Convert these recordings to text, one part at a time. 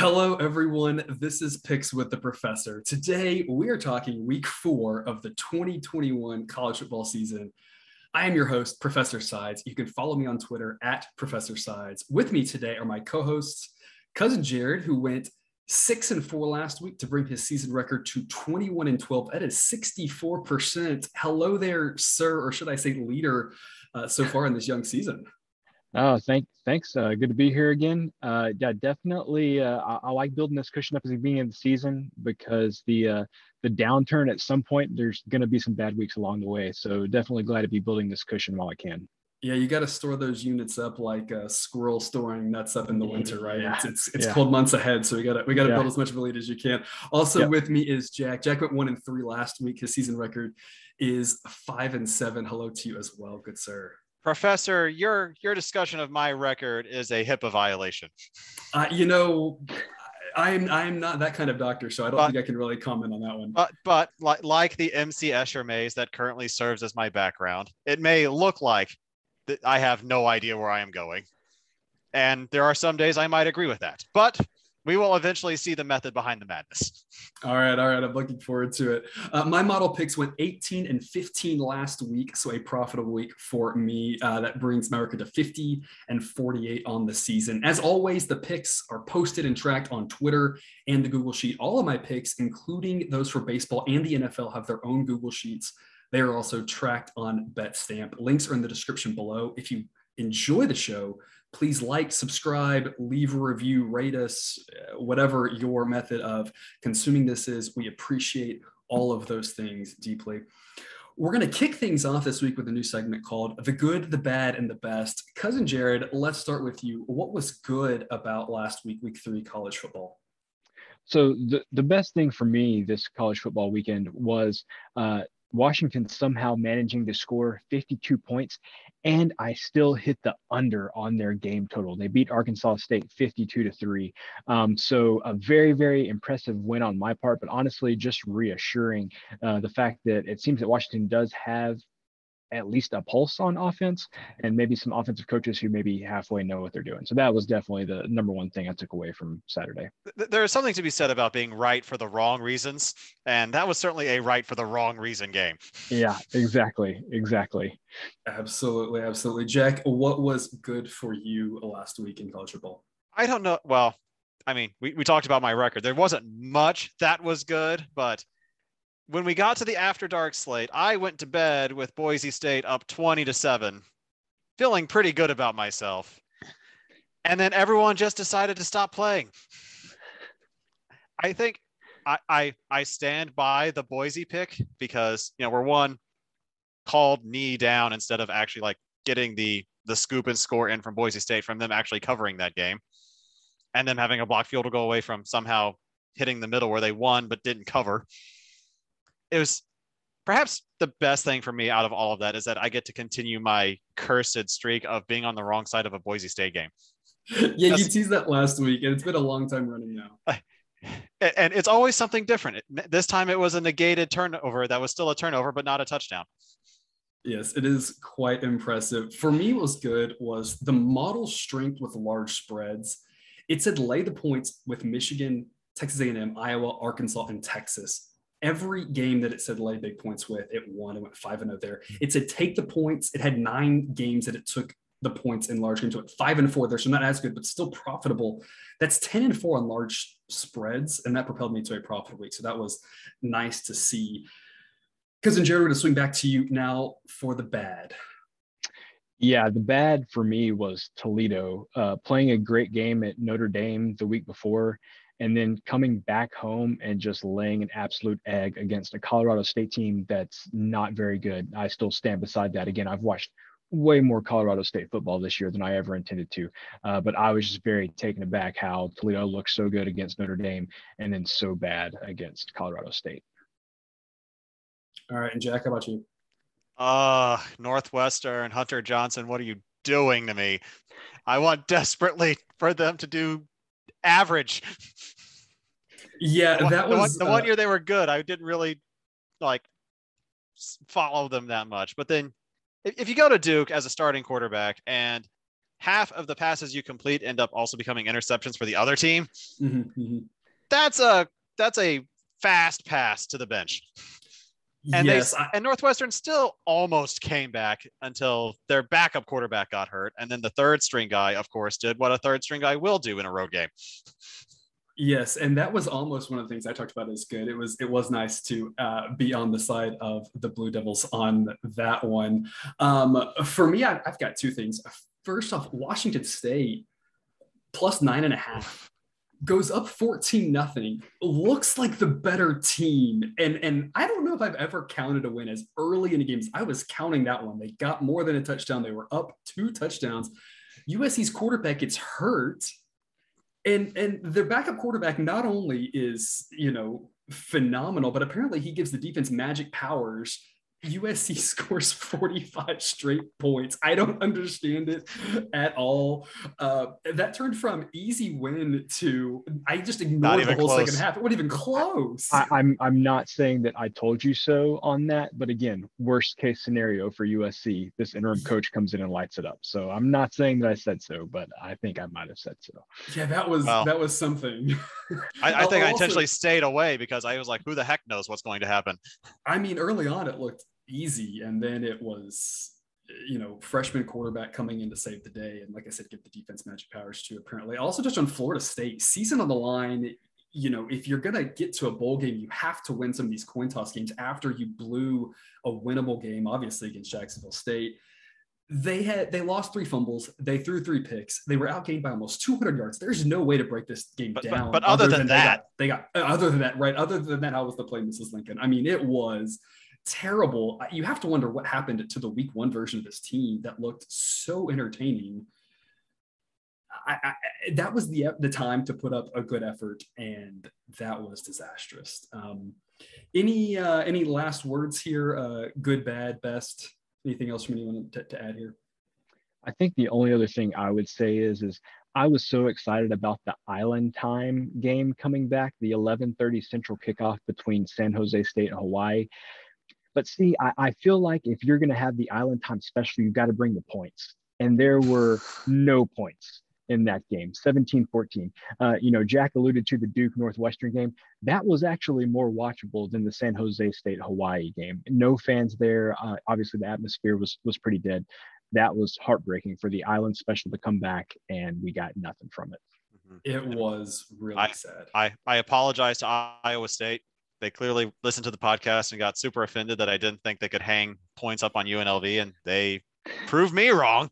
Hello, everyone. This is Picks with the Professor. Today, we are talking week four of the 2021 college football season. I am your host, Professor Sides. You can follow me on Twitter at Professor Sides. With me today are my co hosts, Cousin Jared, who went six and four last week to bring his season record to 21 and 12. That is 64%. Hello there, sir, or should I say leader, uh, so far in this young season. Oh, thank, thanks. Uh, good to be here again. Uh, yeah, definitely. Uh, I, I, like building this cushion up at the beginning of the season because the uh, the downturn at some point there's going to be some bad weeks along the way. So definitely glad to be building this cushion while I can. Yeah, you got to store those units up like a squirrel storing nuts up in the winter, right? Yeah. It's it's, it's Yeah. cold months ahead, so we got to we got to Yeah. build as much of a lead as you can. Also Yep. with me is Jack. Jack went one and three last week. His season record is five and seven. Hello to you as well, good sir. Professor, your your discussion of my record is a HIPAA violation. Uh, you know, I am I am not that kind of doctor, so I don't But- think I can really comment on that one. But but like like the MC Escher maze that currently serves as my background, it may look like that I have no idea where I am going. And there are some days I might agree with that. But we will eventually see the method behind the madness. All right, all right. I'm looking forward to it. Uh, my model picks went 18 and 15 last week, so a profitable week for me. Uh, that brings record to 50 and 48 on the season. As always, the picks are posted and tracked on Twitter and the Google Sheet. All of my picks, including those for baseball and the NFL, have their own Google Sheets. They are also tracked on BetStamp. Links are in the description below. If you enjoy the show, please like, subscribe, leave a review, rate us, uh, whatever your method of consuming this is. We appreciate all of those things deeply. We're going to kick things off this week with a new segment called The Good, the Bad, and the Best. Cousin Jared, let's start with you. What was good about last week, week three college football? So the, the best thing for me this college football weekend was uh, Washington somehow managing to score 52 points, and I still hit the under on their game total. They beat Arkansas State 52 to three. Um, so a very very impressive win on my part, but honestly just reassuring uh, the fact that it seems that Washington does have at least a pulse on offense and maybe some offensive coaches who maybe halfway know what they're doing. So that was definitely the number one thing I took away from Saturday. There is something to be said about being right for the wrong reasons. And that was certainly a right for the wrong reason game. Yeah, exactly. Exactly. Absolutely, absolutely. Jack, what was good for you last week in college football? I don't know. Well, I mean, we, we talked about my record. There wasn't much that was good, but when we got to the after dark slate, I went to bed with Boise State up 20 to 7, feeling pretty good about myself. And then everyone just decided to stop playing. I think I, I I stand by the Boise pick because you know we're one called knee down instead of actually like getting the the scoop and score in from Boise State from them actually covering that game and them having a block field to go away from somehow hitting the middle where they won but didn't cover. It was perhaps the best thing for me out of all of that is that I get to continue my cursed streak of being on the wrong side of a Boise State game. Yeah, you teased that last week, and it's been a long time running now. And it's always something different. This time it was a negated turnover that was still a turnover, but not a touchdown. Yes, it is quite impressive. For me, what was good was the model strength with large spreads. It said lay the points with Michigan, Texas A&M, Iowa, Arkansas, and Texas. Every game that it said lay big points with, it won. It went five and zero there. It said take the points. It had nine games that it took the points in large games. It went five and four there, so not as good, but still profitable. That's ten and four on large spreads, and that propelled me to a profitable week. So that was nice to see. Cousin Jared, we're going to swing back to you now for the bad. Yeah, the bad for me was Toledo uh, playing a great game at Notre Dame the week before, and then coming back home and just laying an absolute egg against a Colorado State team that's not very good. I still stand beside that. Again, I've watched way more Colorado State football this year than I ever intended to, uh, but I was just very taken aback how Toledo looked so good against Notre Dame and then so bad against Colorado State. All right, and Jack, how about you? Uh, Northwestern, Hunter Johnson, what are you doing to me? I want desperately for them to do average. Yeah, The one, that the one- was the uh, one year they were good. I didn't really like follow them that much. But then if, if you go to Duke as a starting quarterback and half of the passes you complete end up also becoming interceptions for the other team. Mm-hmm, mm-hmm. That's a that's a fast pass to the bench. And yes, they I- and Northwestern still almost came back until their backup quarterback got hurt, and then the third string guy, of course, did what a third string guy will do in a road game. Yes, and that was almost one of the things I talked about as good. It was it was nice to uh, be on the side of the Blue Devils on that one. Um, for me, I, I've got two things. First off, Washington State plus nine and a half goes up 14 nothing looks like the better team. And and i don't know if i've ever counted a win as early in the games. I was counting that one. They got more than a touchdown. They were up two touchdowns. Usc's quarterback gets hurt. And and their backup quarterback not only is you know phenomenal but apparently he gives the defense magic powers USC scores 45 straight points. I don't understand it at all. Uh, that turned from easy win to I just ignored the whole close. second half. It wasn't even close. I, I'm I'm not saying that I told you so on that, but again, worst case scenario for USC, this interim coach comes in and lights it up. So I'm not saying that I said so, but I think I might have said so. yeah, that was Well, that was something. I, I I'll think I intentionally stayed away because I was like, who the heck knows what's going to happen? I mean, early on it looked easy, and then it was, you know, freshman quarterback coming in to save the day, and like I said, give the defense magic powers too. Apparently, also just on Florida State, season on the line. You know, if you're gonna get to a bowl game, you have to win some of these coin toss games after you blew a winnable game, obviously against Jacksonville State. They had they lost three fumbles, they threw three picks, they were outgained by almost 200 yards. There's no way to break this game But- but- down. but other than they that- got, they got other than that, right? Other than that, how was the play, Mrs. Lincoln? I mean, it was terrible. You have to wonder what happened to the week one version of this team that looked so entertaining. I, I, that was the the time to put up a good effort, and that was disastrous. Um, any uh, any last words here? Uh, good, bad, best. Anything else from anyone to, to add here? I think the only other thing I would say is is I was so excited about the Island Time game coming back, the 11:30 Central kickoff between San Jose State and Hawaii. But see, I, I feel like if you're going to have the Island Time special, you've got to bring the points, and there were no points in that game 17-14 uh, you know jack alluded to the duke northwestern game. That was actually more watchable than the san jose state hawaii game. No fans there. Uh, obviously the atmosphere was was pretty dead. That was heartbreaking for the island special to come back and we got nothing from it. It was really I- sad. I, I apologize to Iowa State. They clearly listened to the podcast and got super offended that I didn't think they could hang points up on UNLV, and they proved me wrong.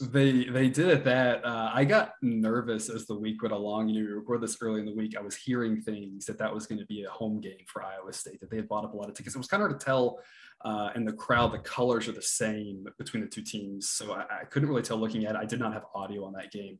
They they did it that uh, I got nervous as the week went along. You know, we record this early in the week. I was hearing things that that was going to be a home game for Iowa State. That they had bought up a lot of tickets. It was kind of hard to tell. Uh, and the crowd, the colors are the same between the two teams, so I, I couldn't really tell looking at it. I did not have audio on that game,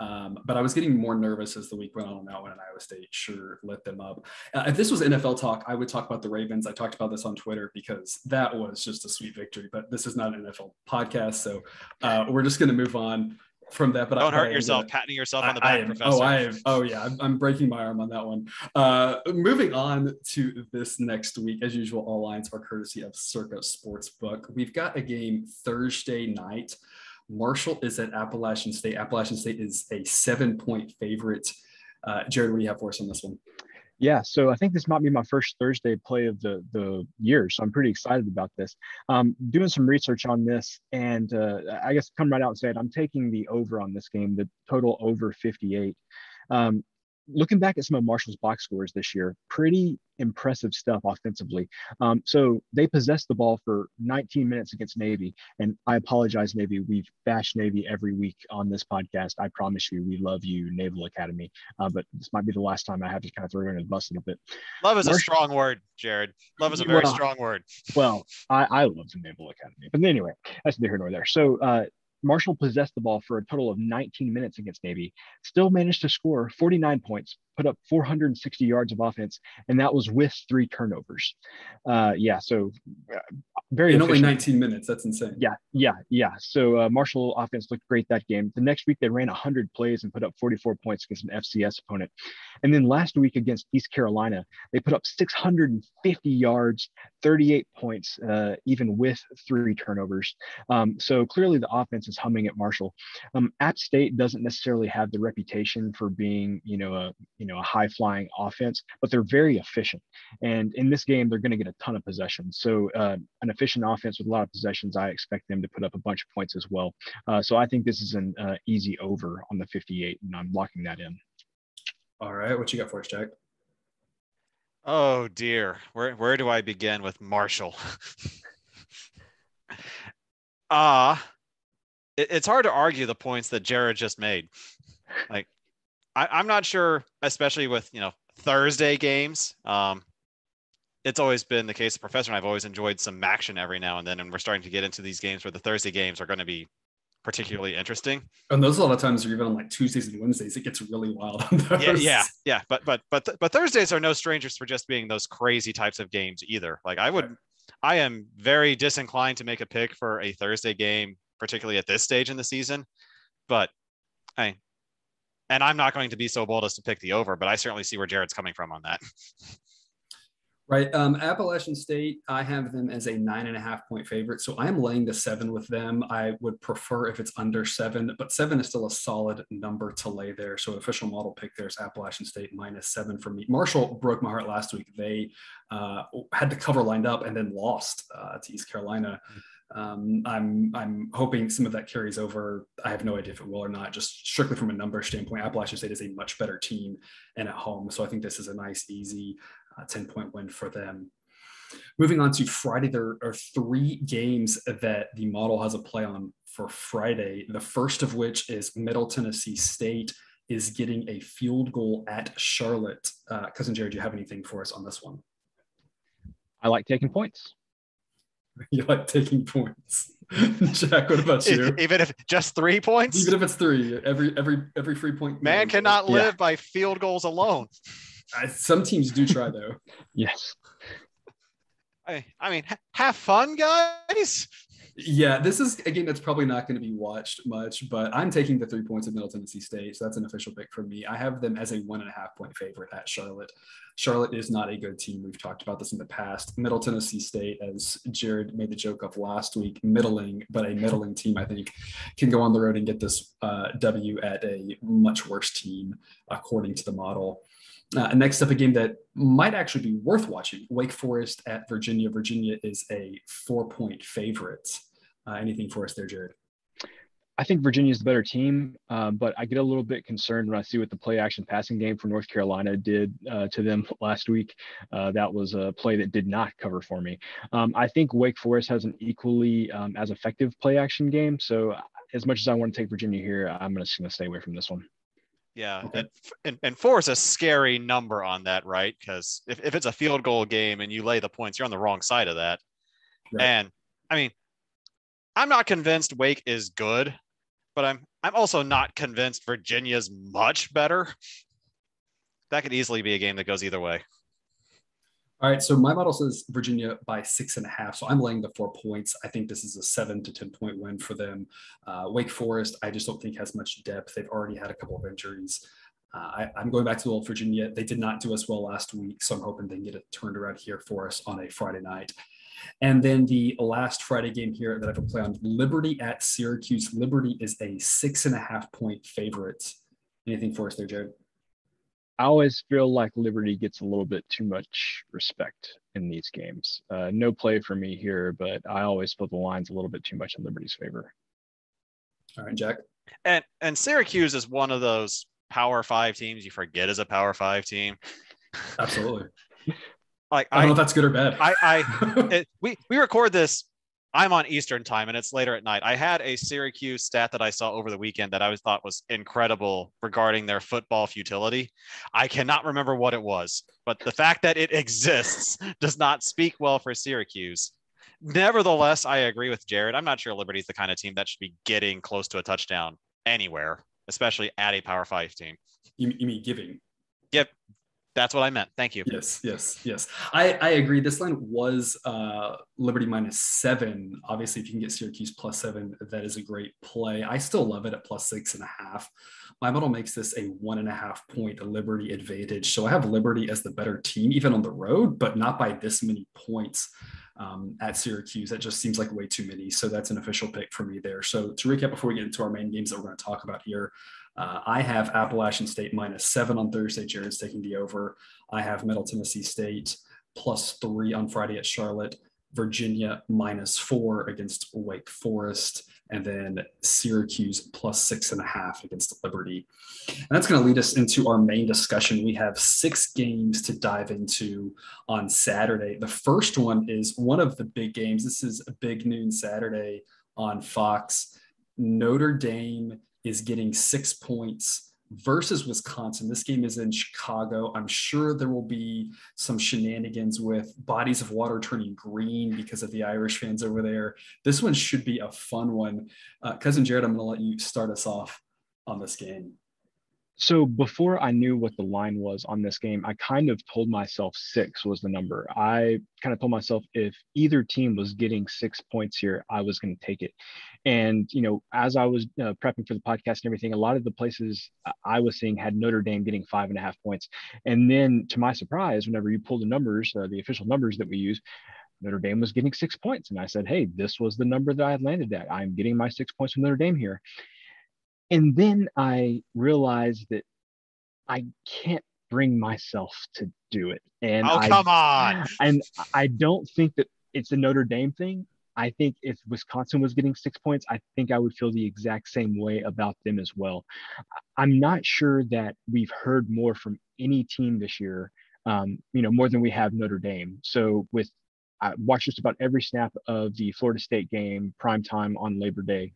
um, but I was getting more nervous as the week went on on that one. And Iowa State sure lit them up. Uh, if this was NFL talk, I would talk about the Ravens. I talked about this on Twitter because that was just a sweet victory. But this is not an NFL podcast, so uh, we're just going to move on from that. But I- Don't I hurt am yourself, gonna- patting yourself on the back, I am- Professor. Oh, I am. Oh, yeah. I'm, I'm breaking my arm on that one. Uh, moving on to this next week, as usual, all lines are courtesy of Circa Sportsbook. We've got a game Thursday night. Marshall is at Appalachian State. Appalachian State is a seven point favorite. Uh, Jared, what do you have for us on this one? Yeah, so I think this might be my first Thursday play of the the year, so I'm pretty excited about this. Um, doing some research on this, and uh, I guess come right out and say it. I'm taking the over on this game, the total over 58. Um, looking back at some of Marshall's box scores this year, pretty impressive stuff offensively. Um, so they possessed the ball for 19 minutes against Navy, and I apologize, Navy. We've bashed Navy every week on this podcast. I promise you, we love you, Naval Academy. Uh, but this might be the last time I have to kind of throw you under the bus a little bit. Love is a strong word, Jared. Love is a very Well, strong word. Well, I, I love the Naval Academy. But anyway, that's neither here nor there. So uh, Marshall possessed the ball for a total of 19 minutes against Navy, still managed to score 49 points, put up 460 yards of offense, and that was with three turnovers. Uh, yeah, so uh, very In only 19 minutes. That's insane. Yeah, yeah, yeah. So uh, Marshall offense looked great that game. The next week they ran 100 plays and put up 44 points against an FCS opponent. And then last week against East Carolina, they put up 650 yards, 38 points, uh, even with three turnovers. Um, so clearly the offense is is humming at Marshall. Um, App State doesn't necessarily have the reputation for being, you know, a you know a high flying offense, but they're very efficient. And in this game, they're going to get a ton of possessions. So uh, an efficient offense with a lot of possessions, I expect them to put up a bunch of points as well. Uh, so I think this is an uh, easy over on the 58, and I'm locking that in. All right, what you got for us, Jack? Oh dear, where where do I begin with Marshall? Ah, uh, it, it's hard to argue the points that Jared just made. Like, I, I'm not sure, especially with you know Thursday games. Um, it's always been the case. The professor and I've always enjoyed some action every now and then, and we're starting to get into these games where the Thursday games are going to be particularly interesting. And those a lot of times are even on like Tuesdays and Wednesdays. It gets really wild on those. Yeah, yeah, yeah. But but but but Thursdays are no strangers for just being those crazy types of games either. Like I would, I am very disinclined to make a pick for a Thursday game, particularly at this stage in the season. But I, and I'm not going to be so bold as to pick the over, but I certainly see where Jared's coming from on that. Right. Um, Appalachian State, I have them as a nine and a half point favorite. So I'm laying the seven with them. I would prefer if it's under seven, but seven is still a solid number to lay there. So official model pick there's Appalachian State minus seven for me. Marshall broke my heart last week. They uh, had the cover lined up and then lost uh, to East Carolina. Um, I'm I'm hoping some of that carries over. I have no idea if it will or not. Just strictly from a number standpoint, Appalachian State is a much better team and at home. So I think this is a nice, easy uh, 10 point win for them. Moving on to Friday, there are three games that the model has a play on for Friday. The first of which is Middle Tennessee State is getting a field goal at Charlotte. Uh, Cousin Jared, do you have anything for us on this one? I like taking points. You like taking points. Jack, what about you? Even if just three points? Even if it's three, every every every free point. Man cannot live yeah. by field goals alone. I, some teams do try though. yes. I, I mean, have fun, guys. Yeah, this is a game that's probably not going to be watched much, but I'm taking the three points of Middle Tennessee State. So that's an official pick for me. I have them as a one and a half point favorite at Charlotte. Charlotte is not a good team. We've talked about this in the past. Middle Tennessee State, as Jared made the joke of last week, middling, but a middling team, I think, can go on the road and get this uh, W at a much worse team, according to the model. Uh, next up, a game that might actually be worth watching Wake Forest at Virginia. Virginia is a four point favorite. Uh, anything for us there, Jared? I think Virginia is the better team, uh, but I get a little bit concerned when I see what the play action passing game for North Carolina did uh, to them last week. Uh, that was a play that did not cover for me. Um, I think Wake Forest has an equally um, as effective play action game. So, as much as I want to take Virginia here, I'm just going to stay away from this one. Yeah, okay. and, and, and four is a scary number on that, right? Because if, if it's a field goal game and you lay the points, you're on the wrong side of that. Right. And I mean, I'm not convinced Wake is good, but I'm I'm also not convinced Virginia's much better. That could easily be a game that goes either way. All right, so my model says Virginia by six and a half. So I'm laying the four points. I think this is a seven to 10 point win for them. Uh, Wake Forest, I just don't think has much depth. They've already had a couple of injuries. Uh, I, am going back to old Virginia. They did not do us well last week, so I'm hoping they can get it turned around here for us on a Friday night. And then the last Friday game here that I have play on Liberty at Syracuse. Liberty is a six and a half point favorite. Anything for us there, Jared? I always feel like Liberty gets a little bit too much respect in these games. Uh, no play for me here, but I always put the lines a little bit too much in Liberty's favor. All right, Jack. And and Syracuse is one of those Power Five teams you forget as a Power Five team. Absolutely. like I don't I, know if that's good or bad. I, I it, we we record this I'm on Eastern time and it's later at night. I had a Syracuse stat that I saw over the weekend that I was thought was incredible regarding their football futility. I cannot remember what it was, but the fact that it exists does not speak well for Syracuse. Nevertheless, I agree with Jared. I'm not sure Liberty's the kind of team that should be getting close to a touchdown anywhere, especially at a Power Five team. You, you mean giving? Yep, that's what I meant. Thank you. Yes, yes, yes. I, I agree. This line was uh, Liberty minus seven. Obviously, if you can get Syracuse plus seven, that is a great play. I still love it at plus six and a half. My model makes this a one and a half point Liberty advantage. So I have Liberty as the better team, even on the road, but not by this many points. um, at Syracuse. That just seems like way too many. So that's an official pick for me there. So to recap, before we get into our main games that we're going to talk about here, uh, I have Appalachian State minus seven on Thursday. Jared's taking the over. I have Middle Tennessee State plus three on Friday at Charlotte. Virginia minus four against Wake Forest, and then Syracuse plus six and a half against Liberty. And that's going to lead us into our main discussion. We have six games to dive into on Saturday. The first one is one of the big games. This is a big noon Saturday on Fox. Notre Dame is getting six points versus Wisconsin. This game is in Chicago. I'm sure there will be some shenanigans with bodies of water turning green because of the Irish fans over there. This one should be a fun one. Uh, Cousin Jared, I'm going to let you start us off on this game. So before I knew what the line was on this game, I kind of told myself six was the number. I kind of told myself if either team was getting six points here, I was going to take it. And you know, as I was uh, prepping for the podcast and everything, a lot of the places I was seeing had Notre Dame getting five and a half points. And then, to my surprise, whenever you pull the numbers, uh, the official numbers that we use, Notre Dame was getting six points. And I said, hey, this was the number that I had landed at. I'm getting my six points from Notre Dame here. And then I realized that I can't bring myself to do it. And oh, I, come on. And I don't think that it's a Notre Dame thing. I think if Wisconsin was getting six points, I think I would feel the exact same way about them as well. I'm not sure that we've heard more from any team this year, um, you know, more than we have Notre Dame. So with I watched just about every snap of the Florida State game prime time on Labor Day.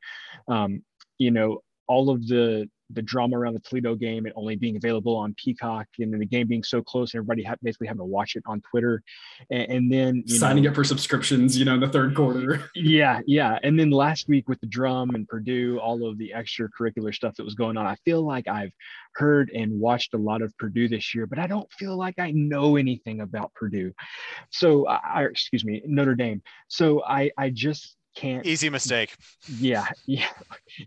Um, you know, all of the the drama around the Toledo game and only being available on Peacock and then the game being so close and everybody ha- basically having to watch it on Twitter. And, and then signing know, up for subscriptions, you know, in the third quarter. Yeah. Yeah. And then last week with the drum and Purdue, all of the extracurricular stuff that was going on, I feel like I've heard and watched a lot of Purdue this year, but I don't feel like I know anything about Purdue. So I, excuse me, Notre Dame. So I, I just can't easy mistake. Yeah yeah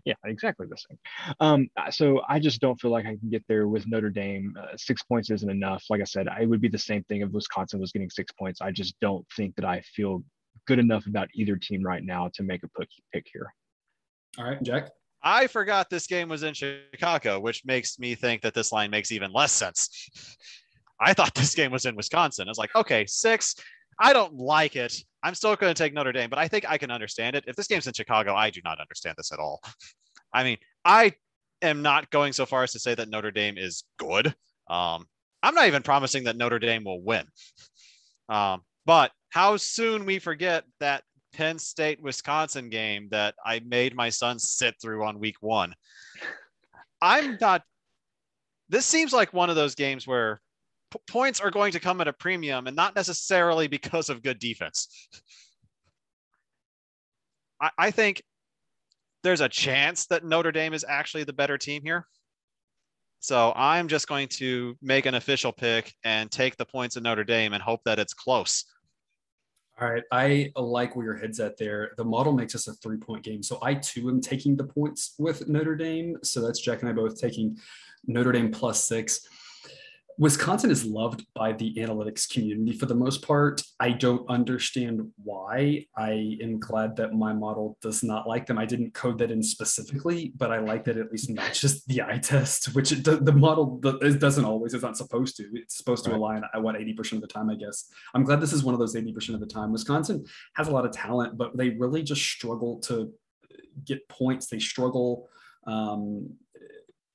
yeah exactly the same. Um so i just don't feel like i can get there with notre dame. Uh, six points isn't enough. Like i said it would be the same thing if wisconsin was getting six points. I just don't think that i feel good enough about either team right now to make a pick, pick here. All right jack? I forgot this game was in chicago which makes me think that this line makes even less sense. I thought this game was in wisconsin. I was like okay six I don't like it. I'm still going to take Notre Dame, but I think I can understand it. If this game's in Chicago, I do not understand this at all. I mean, I am not going so far as to say that Notre Dame is good. Um, I'm not even promising that Notre Dame will win. Um, but how soon we forget that Penn State Wisconsin game that I made my son sit through on week one. I'm not. This seems like one of those games where p- points are going to come at a premium and not necessarily because of good defense. I, I think there's a chance that Notre Dame is actually the better team here. So I'm just going to make an official pick and take the points of Notre Dame and hope that it's close. All right. I like where your head's at there. The model makes us a three point game. So I too am taking the points with Notre Dame. So that's Jack and I both taking Notre Dame plus six. Wisconsin is loved by the analytics community for the most part. I don't understand why. I am glad that my model does not like them. I didn't code that in specifically, but I like that at least matches the eye test, which it, the model it doesn't always. It's not supposed to. It's supposed to right. align. I want eighty percent of the time, I guess. I'm glad this is one of those eighty percent of the time. Wisconsin has a lot of talent, but they really just struggle to get points. They struggle. Um,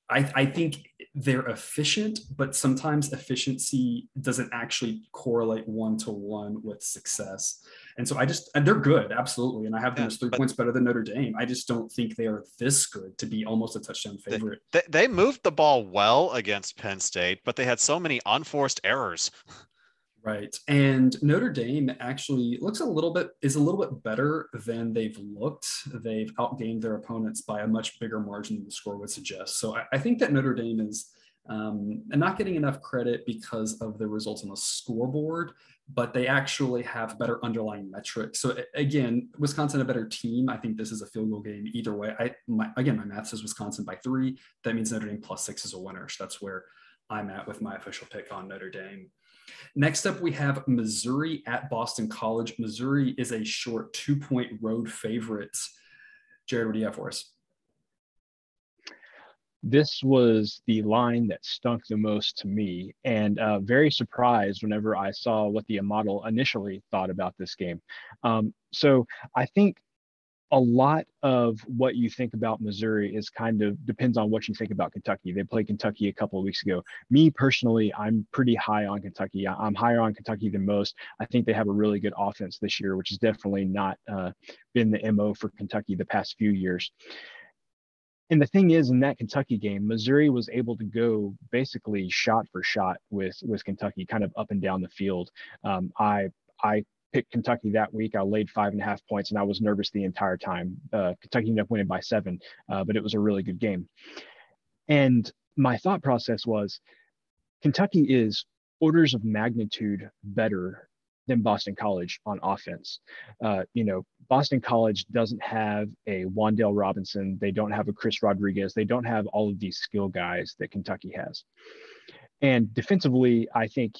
I, I think they're efficient, but sometimes efficiency doesn't actually correlate one to one with success. And so I just, and they're good, absolutely. And I have them yeah, as three points better than Notre Dame. I just don't think they are this good to be almost a touchdown favorite. They, they moved the ball well against Penn State, but they had so many unforced errors. Right. And Notre Dame actually looks a little bit is a little bit better than they've looked. They've outgained their opponents by a much bigger margin than the score would suggest. So I, I think that Notre Dame is um, not getting enough credit because of the results on the scoreboard, but they actually have better underlying metrics. So again, Wisconsin a better team. I think this is a field goal game either way. I my, again, my math says Wisconsin by three. That means Notre Dame plus six is a winner. So that's where I'm at with my official pick on Notre Dame. Next up, we have Missouri at Boston College. Missouri is a short two point road favorite. Jared, what do you have for us? This was the line that stunk the most to me, and uh, very surprised whenever I saw what the model initially thought about this game. Um, so I think a lot of what you think about Missouri is kind of depends on what you think about Kentucky. They played Kentucky a couple of weeks ago. Me personally, I'm pretty high on Kentucky. I'm higher on Kentucky than most. I think they have a really good offense this year, which has definitely not uh, been the MO for Kentucky the past few years. And the thing is, in that Kentucky game, Missouri was able to go basically shot for shot with with Kentucky, kind of up and down the field. Um, I I picked Kentucky that week. I laid five and a half points, and I was nervous the entire time. Uh, Kentucky ended up winning by seven, uh, but it was a really good game. And my thought process was Kentucky is orders of magnitude better than Boston College on offense. Uh, you know, Boston College doesn't have a Wan'Dale Robinson. They don't have a Chris Rodriguez. They don't have all of these skill guys that Kentucky has. And defensively, I think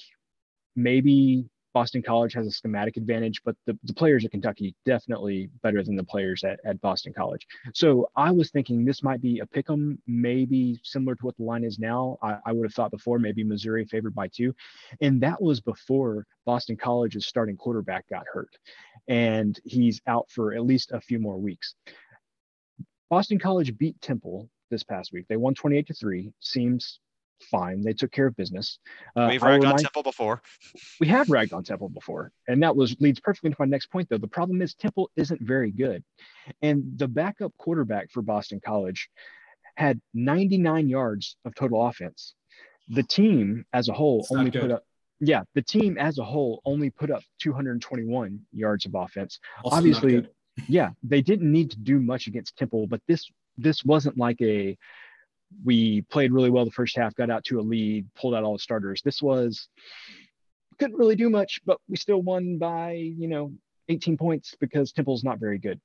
maybe Boston College has a schematic advantage, but the, the players at Kentucky definitely better than the players at, at Boston College. So I was thinking this might be a pick 'em, maybe similar to what the line is now. I, I would have thought before maybe Missouri favored by two. And that was before Boston College's starting quarterback got hurt. And he's out for at least a few more weeks. Boston College beat Temple this past week. They won 28 to 3. Seems fine. They took care of business. Uh, We've ragged remind, on Temple before. We have ragged on Temple before, and that was leads perfectly into my next point. Though the problem is Temple isn't very good, and the backup quarterback for Boston College had 99 yards of total offense. The team as a whole it's only put up. Yeah, the team as a whole only put up 221 yards of offense. Also Obviously, yeah, they didn't need to do much against Temple, but this this wasn't like a we played really well the first half, got out to a lead, pulled out all the starters. This was couldn't really do much, but we still won by, you know, 18 points because Temple's not very good.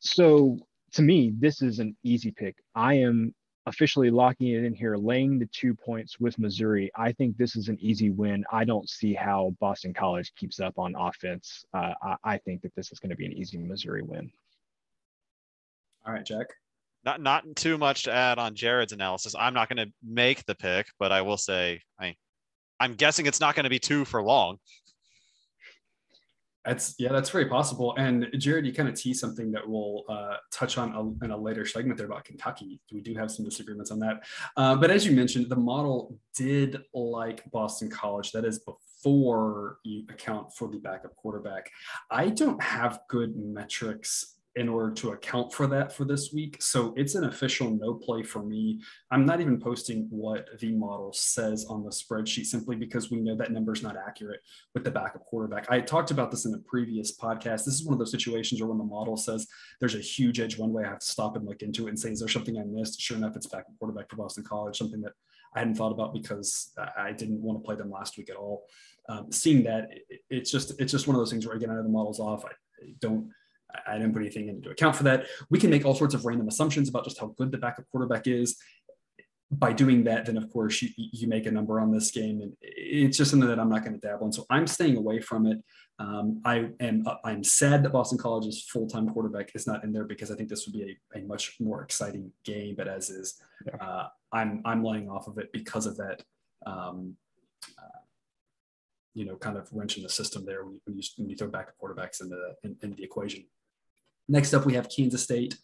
So to me, this is an easy pick. I am officially locking it in here, laying the two points with Missouri. I think this is an easy win. I don't see how Boston College keeps up on offense. Uh, I, I think that this is going to be an easy Missouri win. All right, Jack not not too much to add on Jared's analysis. I'm not going to make the pick, but I will say I I'm guessing it's not going to be two for long. That's yeah, that's very possible. And Jared, you kind of tease something that we'll uh, touch on a, in a later segment there about Kentucky. We do have some disagreements on that. Uh, but as you mentioned, the model did like Boston College. That is before you account for the backup quarterback. I don't have good metrics in order to account for that for this week. So it's an official no play for me. I'm not even posting what the model says on the spreadsheet simply because we know that number is not accurate with the backup quarterback. I talked about this in a previous podcast. This is one of those situations where when the model says there's a huge edge one way, I have to stop and look into it and say, is there something I missed? Sure enough, it's backup quarterback for Boston College, something that I hadn't thought about because I didn't want to play them last week at all. Um, seeing that, it's just it's just one of those things where again, I know the model's off. I don't I didn't put anything into account for that. We can make all sorts of random assumptions about just how good the backup quarterback is. By doing that, then of course you, you make a number on this game, and it's just something that I'm not going to dabble in. So I'm staying away from it. Um, I am I'm sad that Boston College's full time quarterback is not in there because I think this would be a, a much more exciting game. But as is, uh, I'm I'm laying off of it because of that. Um, uh, you know, kind of wrench in the system there when you, when you, when you throw back quarterbacks in the in, in the equation. Next up, we have Kansas State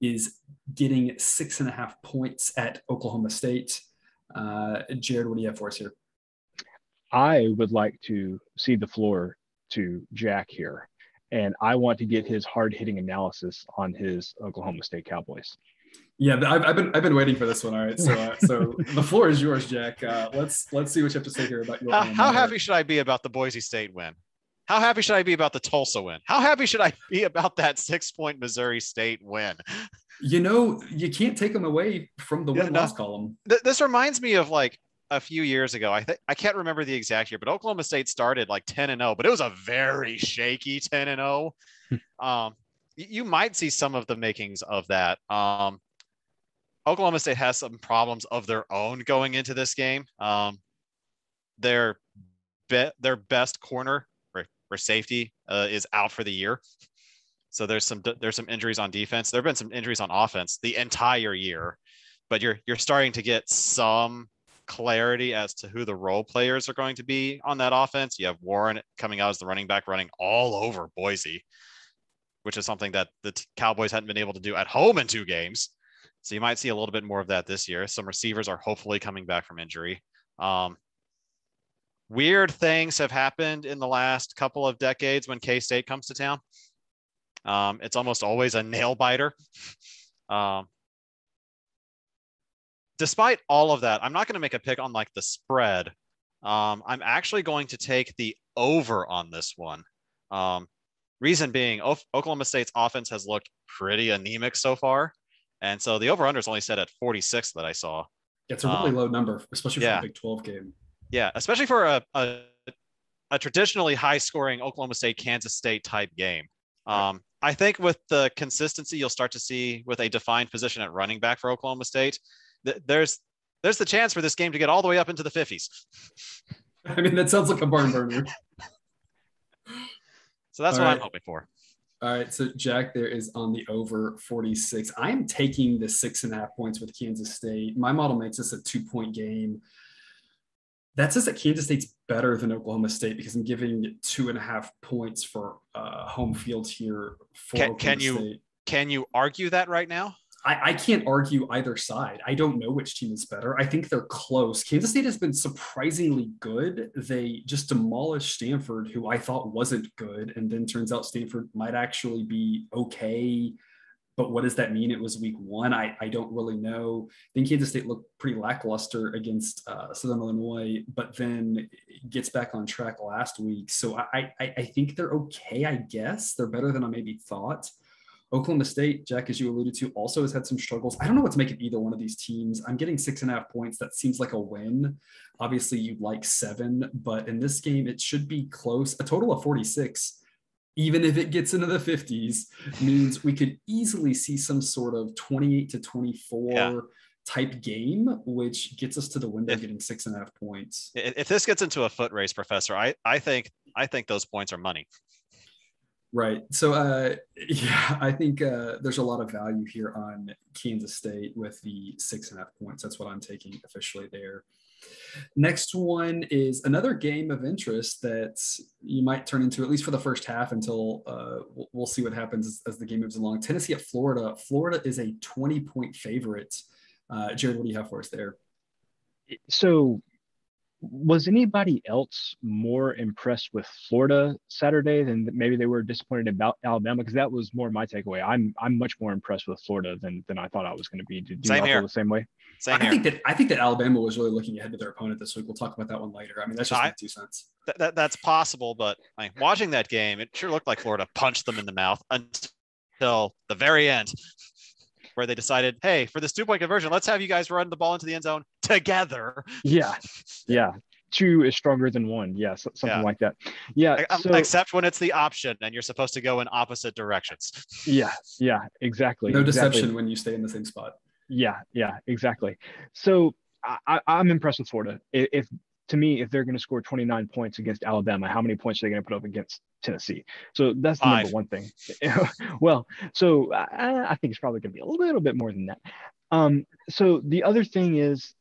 is getting six and a half points at Oklahoma State. Uh, Jared, what do you have for us here? I would like to see the floor to Jack here, and I want to get his hard hitting analysis on his Oklahoma State Cowboys. Yeah, I've, I've, been I've been waiting for this one. All right, so uh, so the floor is yours, Jack. Uh, let's let's see what you have to say here about your. How, how happy should I be about the Boise State win? How happy should I be about the Tulsa win? How happy should I be about that six point Missouri State win? You know, you can't take them away from the win loss no, column. Th- this reminds me of like a few years ago. I think I can't remember the exact year, but Oklahoma State started like 10 and 0, but it was a very shaky 10 and 0. Hmm. um, you might see some of the makings of that. Um, Oklahoma State has some problems of their own going into this game. Um, their be- their best corner or, safety uh, is out for the year. So there's some there's some injuries on defense. There have been some injuries on offense the entire year, but you're you're starting to get some clarity as to who the role players are going to be on that offense. You have Warren coming out as the running back, running all over Boise, which is something that the Cowboys hadn't been able to do at home in two games. So you might see a little bit more of that this year. Some receivers are hopefully coming back from injury. Um, weird things have happened in the last couple of decades when K State comes to town. Um, it's almost always a nail biter. Um, despite all of that, I'm not going to make a pick on like the spread. Um, I'm actually going to take the over on this one. Um, reason being, o- Oklahoma State's offense has looked pretty anemic so far. And so the over under is only set at 46 that I saw. It's a really Um, low number, especially for yeah. a Big 12 game. Yeah, especially for a, a, a traditionally high scoring Oklahoma State, Kansas State type game. Um, I think with the consistency you'll start to see with a defined position at running back for Oklahoma State, th- there's there's the chance for this game to get all the way up into the 50s. I mean, that sounds like a barn burner. So that's All what right. I'm hoping for. All right, so Jack there is on the over 46. I am taking the six and a half points with Kansas State. My model makes this a two point game. That says that Kansas State's better than Oklahoma State because I'm giving two and a half points for uh, home field here for Can- can you-. Can you argue that right now? I, I can't argue either side. I don't know which team is better. I think they're close. Kansas State has been surprisingly good. They just demolished Stanford, who I thought wasn't good. And then turns out Stanford might actually be okay. But what does that mean? It was week one. I, I don't really know. I think Kansas State looked pretty lackluster against uh, Southern Illinois, but then gets back on track last week. So I, I, I think they're okay, I guess. They're better than I maybe thought. Oklahoma State, Jack, as you alluded to, also has had some struggles. I don't know what to make of either one of these teams. I'm getting six and a half points. That seems like a win. Obviously, you'd like seven, but in this game, it should be close. A total of 46, even if it gets into the 50s, means we could easily see some sort of 28 to 24 Yeah. type game, which gets us to the window If- getting six and a half points. If this gets into a foot race, Professor, I, I think I think those points are money. Right. So, uh, yeah, I think uh, there's a lot of value here on Kansas State with the six and a half points. That's what I'm taking officially there. Next one is another game of interest that you might turn into, at least for the first half, until uh, we'll, see what happens as, as the game moves along. Tennessee at Florida. Florida is a 20 point favorite. Uh, Jared, what do you have for us there? So, was anybody else more impressed with Florida Saturday than maybe they were disappointed about Alabama? Because that was more my takeaway. I'm I'm much more impressed with Florida than than I thought I was going to be. Did you Same feel here. the same way? Same I here. think that I think that Alabama was really looking ahead to their opponent this week. We'll talk about that one later. I mean, that's just I- two cents. that, that that's possible, but like, watching that game, it sure looked like Florida punched them in the mouth until the very end, where they decided, hey, for this two point conversion, let's have you guys run the ball into the end zone together. Yeah, yeah. Two is stronger than one. Yeah, so- something Yeah. like that. Yeah. Um, So, Except when it's the option and you're supposed to go in opposite directions. yeah, yeah, exactly. No exactly. deception when you stay in the same spot. Yeah, yeah, exactly. So I, I, I'm impressed with Florida. If, if to me, if they're going to score 29 points against Alabama, how many points are they going to put up against Tennessee? So that's the number one thing. well, so I, I think it's probably going to be a little bit more than that. Um, so the other thing is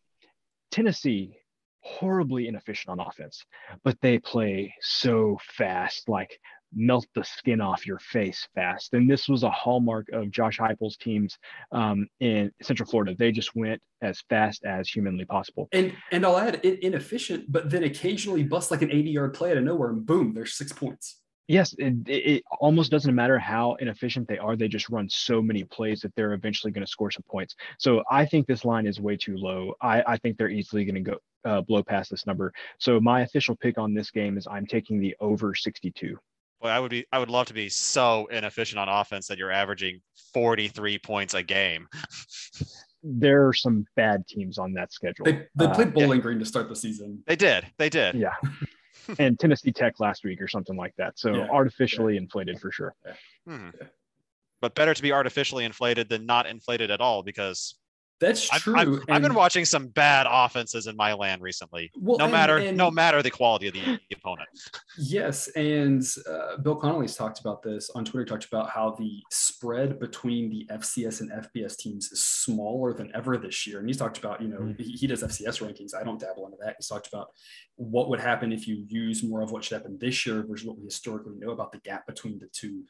Tennessee horribly inefficient on offense, but they play so fast, like melt the skin off your face fast. And this was a hallmark of Josh Heupel's teams um, in Central Florida. They just went as fast as humanly possible. And and I'll add inefficient, but then occasionally bust like an 80 yard play out of nowhere and boom, there's six points. Yes, it, it it almost doesn't matter how inefficient they are. They just run so many plays that they're eventually going to score some points. So I think this line is way too low. I, I think they're easily going to go uh, blow past this number. So my official pick on this game is I'm taking the over 62. Boy, I would be I would love to be so inefficient on offense that you're averaging 43 points a game. There are some bad teams on that schedule. They, they Uh, played Bowling Green to start the season. They did. They did. yeah. and Tennessee Tech last week or something like that. So Yeah, artificially inflated for sure. Hmm. But better to be artificially inflated than not inflated at all because That's true. I've, I've, I've, been watching some bad offenses in my land recently. Well, no and, matter and, no matter the quality of the opponent. Yes, and uh, Bill Connolly's talked about this on Twitter. Talked about how the spread between the FCS and FBS teams is smaller than ever this year. And he's talked about, you know, mm-hmm. he, he, does FCS rankings. I don't dabble into that. He's talked about what would happen if you use more of what should happen this year versus what we historically know about the gap between the two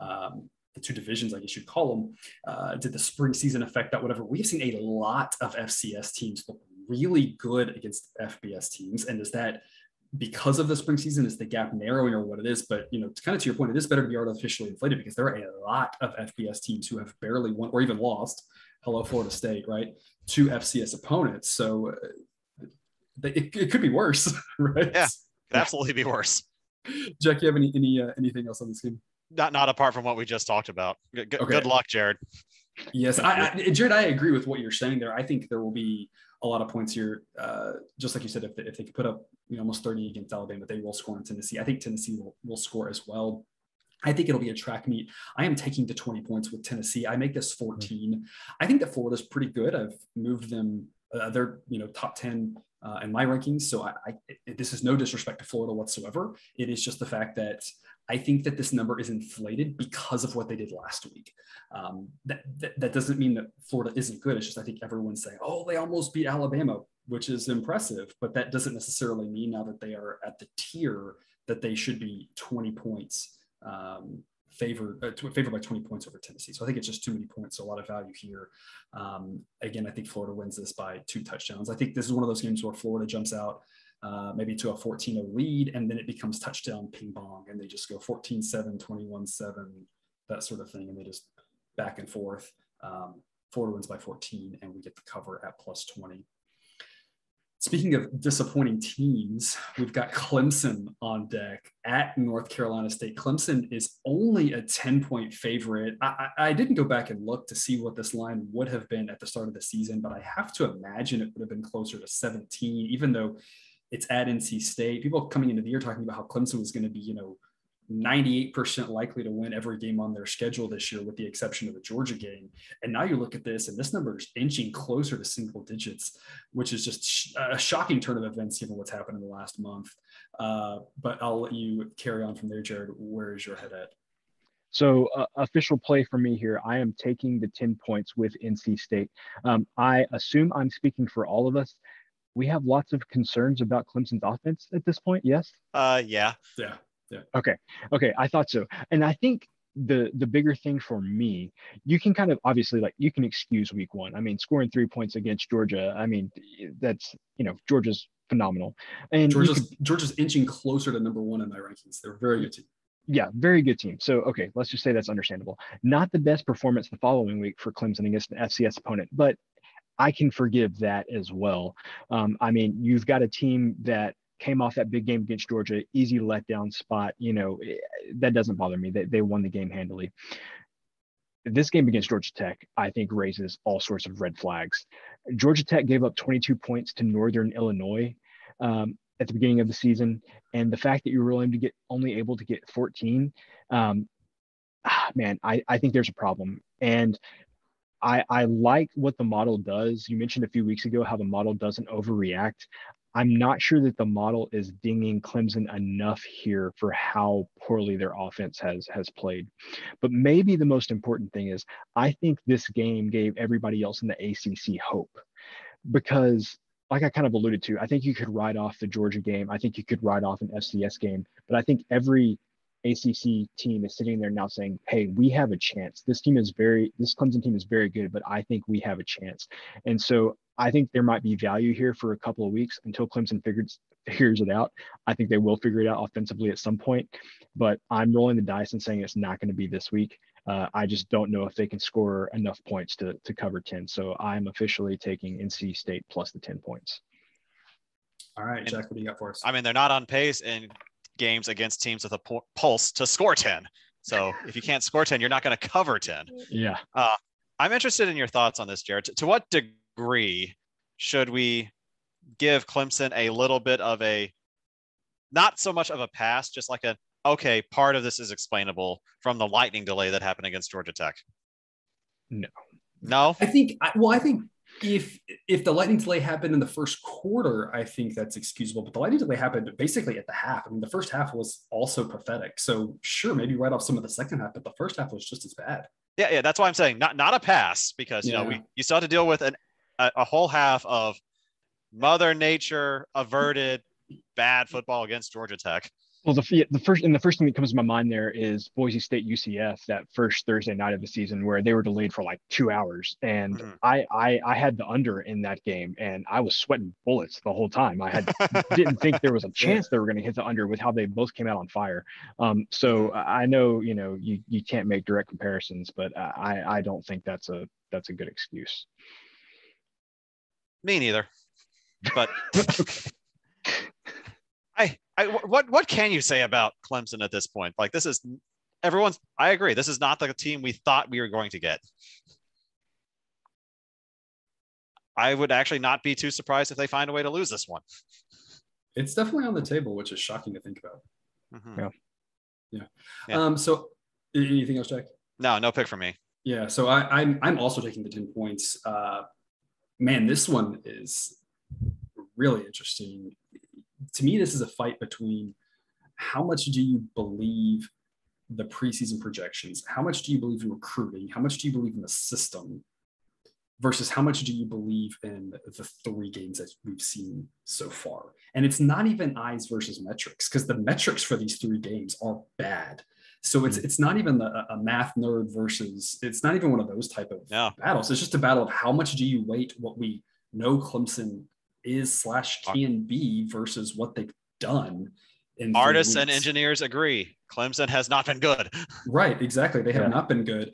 um, the two divisions, I guess you'd call them, uh, did the spring season affect that? Whatever. We've seen a lot of FCS teams look really good against FBS teams, and is that because of the spring season? Is the gap narrowing or what it is? But you know, kind of to your point, it is better to be artificially inflated because there are a lot of FBS teams who have barely won or even lost. Hello, Florida State, right? To FCS opponents, so uh, it, it could be worse, right? Yeah, could absolutely be worse. Jack, you have any any uh, anything else on this game? Not not apart from what we just talked about. Good, okay. good luck, Jared. Yes, I, I, Jared, I agree with what you're saying there. I think there will be a lot of points here. Uh, just like you said, if they, if they could put up you know, almost 30 against Alabama, but they will score in Tennessee. I think Tennessee will, will score as well. I think it'll be a track meet. I am taking the 20 points with Tennessee. I make this 14. I think that Florida's pretty good. I've moved them. Uh, they're you know top 10 uh, in my rankings. So I, I, this is no disrespect to Florida whatsoever. It is just the fact that I think that this number is inflated because of what they did last week. Um, that, that, that doesn't mean that Florida isn't good. It's just I think everyone's saying, oh, they almost beat Alabama, which is impressive, but that doesn't necessarily mean now that they are at the tier that they should be 20 points um, favored uh, favored by 20 points over Tennessee. So I think it's just too many points. So a lot of value here. Um, again, I think Florida wins this by two touchdowns. I think this is one of those games where Florida jumps out uh, maybe to a 14-0 lead, and then it becomes touchdown ping pong, and they just go 14 7, 21 7, that sort of thing, and they just back and forth. Um, Florida wins by 14, and we get the cover at plus 20. Speaking of disappointing teams, we've got Clemson on deck at North Carolina State. Clemson is only a 10 point favorite. I, I, didn't go back and look to see what this line would have been at the start of the season, but I have to imagine it would have been closer to 17, even though it's at NC State. People coming into the year talking about how Clemson was going to be, you know, 98% likely to win every game on their schedule this year, with the exception of the Georgia game. And now you look at this, and this number is inching closer to single digits, which is just a shocking turn of events given what's happened in the last month. Uh, but I'll let you carry on from there, Jared. Where is your head at? So, uh, official play for me here. I am taking the 10 points with NC State. Um, I assume I'm speaking for all of us we have lots of concerns about Clemson's offense at this point. Yes. Uh, yeah. Yeah. Yeah. Okay. Okay. I thought so. And I think the the bigger thing for me, you can kind of obviously like you can excuse week one. I mean, scoring three points against Georgia. I mean, that's you know Georgia's phenomenal. And Georgia's could, Georgia's inching closer to number one in my rankings. They're a very good team. Yeah, very good team. So okay, let's just say that's understandable. Not the best performance the following week for Clemson against an FCS opponent, but I can forgive that as well. Um, I mean, you've got a team that came off that big game against Georgia, easy letdown spot. You know, eh, that doesn't bother me. They, they won the game handily. This game against Georgia Tech, I think, raises all sorts of red flags. Georgia Tech gave up 22 points to Northern Illinois um, at the beginning of the season, and the fact that you were only to get only able to get 14, um, ah, man, I, I think there's a problem. And I, I like what the model does. You mentioned a few weeks ago how the model doesn't overreact. I'm not sure that the model is dinging Clemson enough here for how poorly their offense has has played. But maybe the most important thing is I think this game gave everybody else in the ACC hope because like I kind of alluded to, I think you could write off the Georgia game. I think you could write off an FCS game, but I think every ACC team is sitting there now saying, "Hey, we have a chance. This team is very, this Clemson team is very good, but I think we have a chance." And so I think there might be value here for a couple of weeks until Clemson figures figures it out. I think they will figure it out offensively at some point, but I'm rolling the dice and saying it's not going to be this week. Uh, I just don't know if they can score enough points to to cover 10. So I'm officially taking NC State plus the 10 points. All right, Jack, what do you got for us? I mean, they're not on pace, and games against teams with a pulse to score 10. So if you can't score 10, you're not going to cover 10. Yeah. Uh, I'm interested in your thoughts on this, Jared. To, to what degree should we give Clemson a little bit of a, not so much of a pass, just like a, okay, part of this is explainable from the lightning delay that happened against Georgia Tech? No. No? I think, well, I think if if the lightning delay happened in the first quarter, I think that's excusable. But the lightning delay happened basically at the half. I mean, the first half was also pathetic. So sure, maybe write off some of the second half, but the first half was just as bad. Yeah, yeah, that's why I'm saying not not a pass because you yeah. know we you still have to deal with an a, a whole half of Mother Nature averted bad football against Georgia Tech. Well, the the first and the first thing that comes to my mind there is Boise State UCF that first Thursday night of the season where they were delayed for like two hours, and mm-hmm. I, I I had the under in that game, and I was sweating bullets the whole time. I had didn't think there was a chance they were going to hit the under with how they both came out on fire. Um, so mm-hmm. I know you know you you can't make direct comparisons, but I I don't think that's a that's a good excuse. Me neither, but. I, I, what, what can you say about Clemson at this point? Like, this is everyone's. I agree. This is not the team we thought we were going to get. I would actually not be too surprised if they find a way to lose this one. It's definitely on the table, which is shocking to think about. Mm-hmm. Yeah. yeah. yeah. Um. So, anything else, Jack? No, no pick for me. Yeah. So I, I'm I'm also taking the ten points. Uh, man, this one is really interesting to me, this is a fight between how much do you believe the preseason projections? How much do you believe in recruiting? How much do you believe in the system? Versus how much do you believe in the three games that we've seen so far? And it's not even eyes versus metrics because the metrics for these three games are bad. So it's hmm. it's not even the, a math nerd versus it's not even one of those type of battles. It's just a battle of how much do you weight what we know Clemson is slash can be versus what they've done. In Artists and engineers agree. Clemson has not been good. Right, exactly. They have yeah. not been good.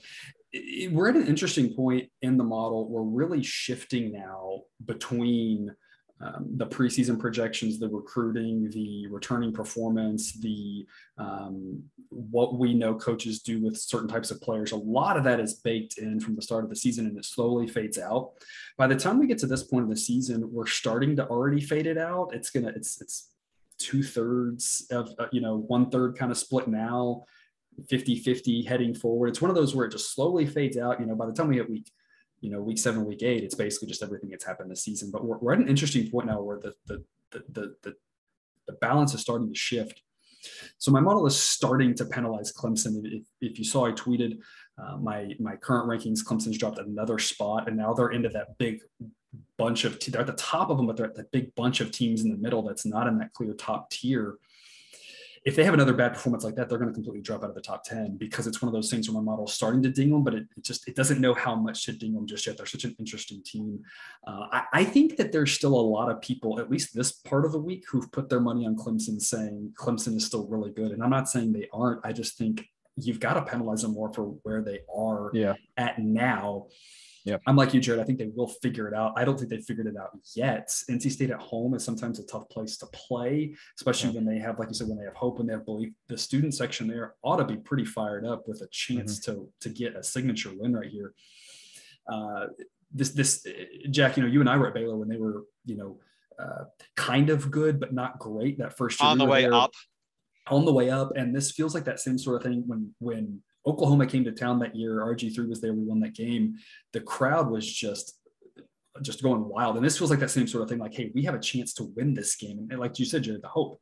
We're at an interesting point in the model. We're really shifting now between um, the preseason projections, the recruiting, the returning performance, the um, what we know coaches do with certain types of players. A lot of that is baked in from the start of the season, and it slowly fades out. By the time we get to this point of the season, we're starting to already fade it out. It's gonna it's it's two thirds of uh, you know one third kind of split now 50 50 heading forward it's one of those where it just slowly fades out you know by the time we hit week you know, week seven, week eight, it's basically just everything that's happened this season. But we're, we're at an interesting point now where the, the, the, the, the, balance is starting to shift. So my model is starting to penalize Clemson. If, if you saw, I tweeted uh, my my current rankings. Clemson's dropped another spot, and now they're into that big bunch of. Te- they're at the top of them, but they're at that big bunch of teams in the middle that's not in that clear top tier if they have another bad performance like that, they're going to completely drop out of the top 10 because it's one of those things where my model is starting to ding them, but it, it, just, it doesn't know how much to ding them just yet. They're such an interesting team. Uh, I, I, think that there's still a lot of people, at least this part of the week, who've put their money on Clemson saying Clemson is still really good. And I'm not saying they aren't. I just think you've got to penalize them more for where they are yeah. at now. Yep. I'm like you, Jared. I think they will figure it out. I don't think they figured it out yet. NC State at home is sometimes a tough place to play, especially when they have, like you said, when they have hope and they have belief. The student section there ought to be pretty fired up with a chance mm-hmm. to to get a signature win right here. Uh, this this Jack, you know, you and I were at Baylor when they were, you know, uh, kind of good but not great that first year. On the way there, up. On the way up, and this feels like that same sort of thing when when Oklahoma came to town that year. RG3 was there. We won that game. The crowd was just just going wild. And this feels like that same sort of thing. Like, hey, we have a chance to win this game. And like you said, Jared, the hope.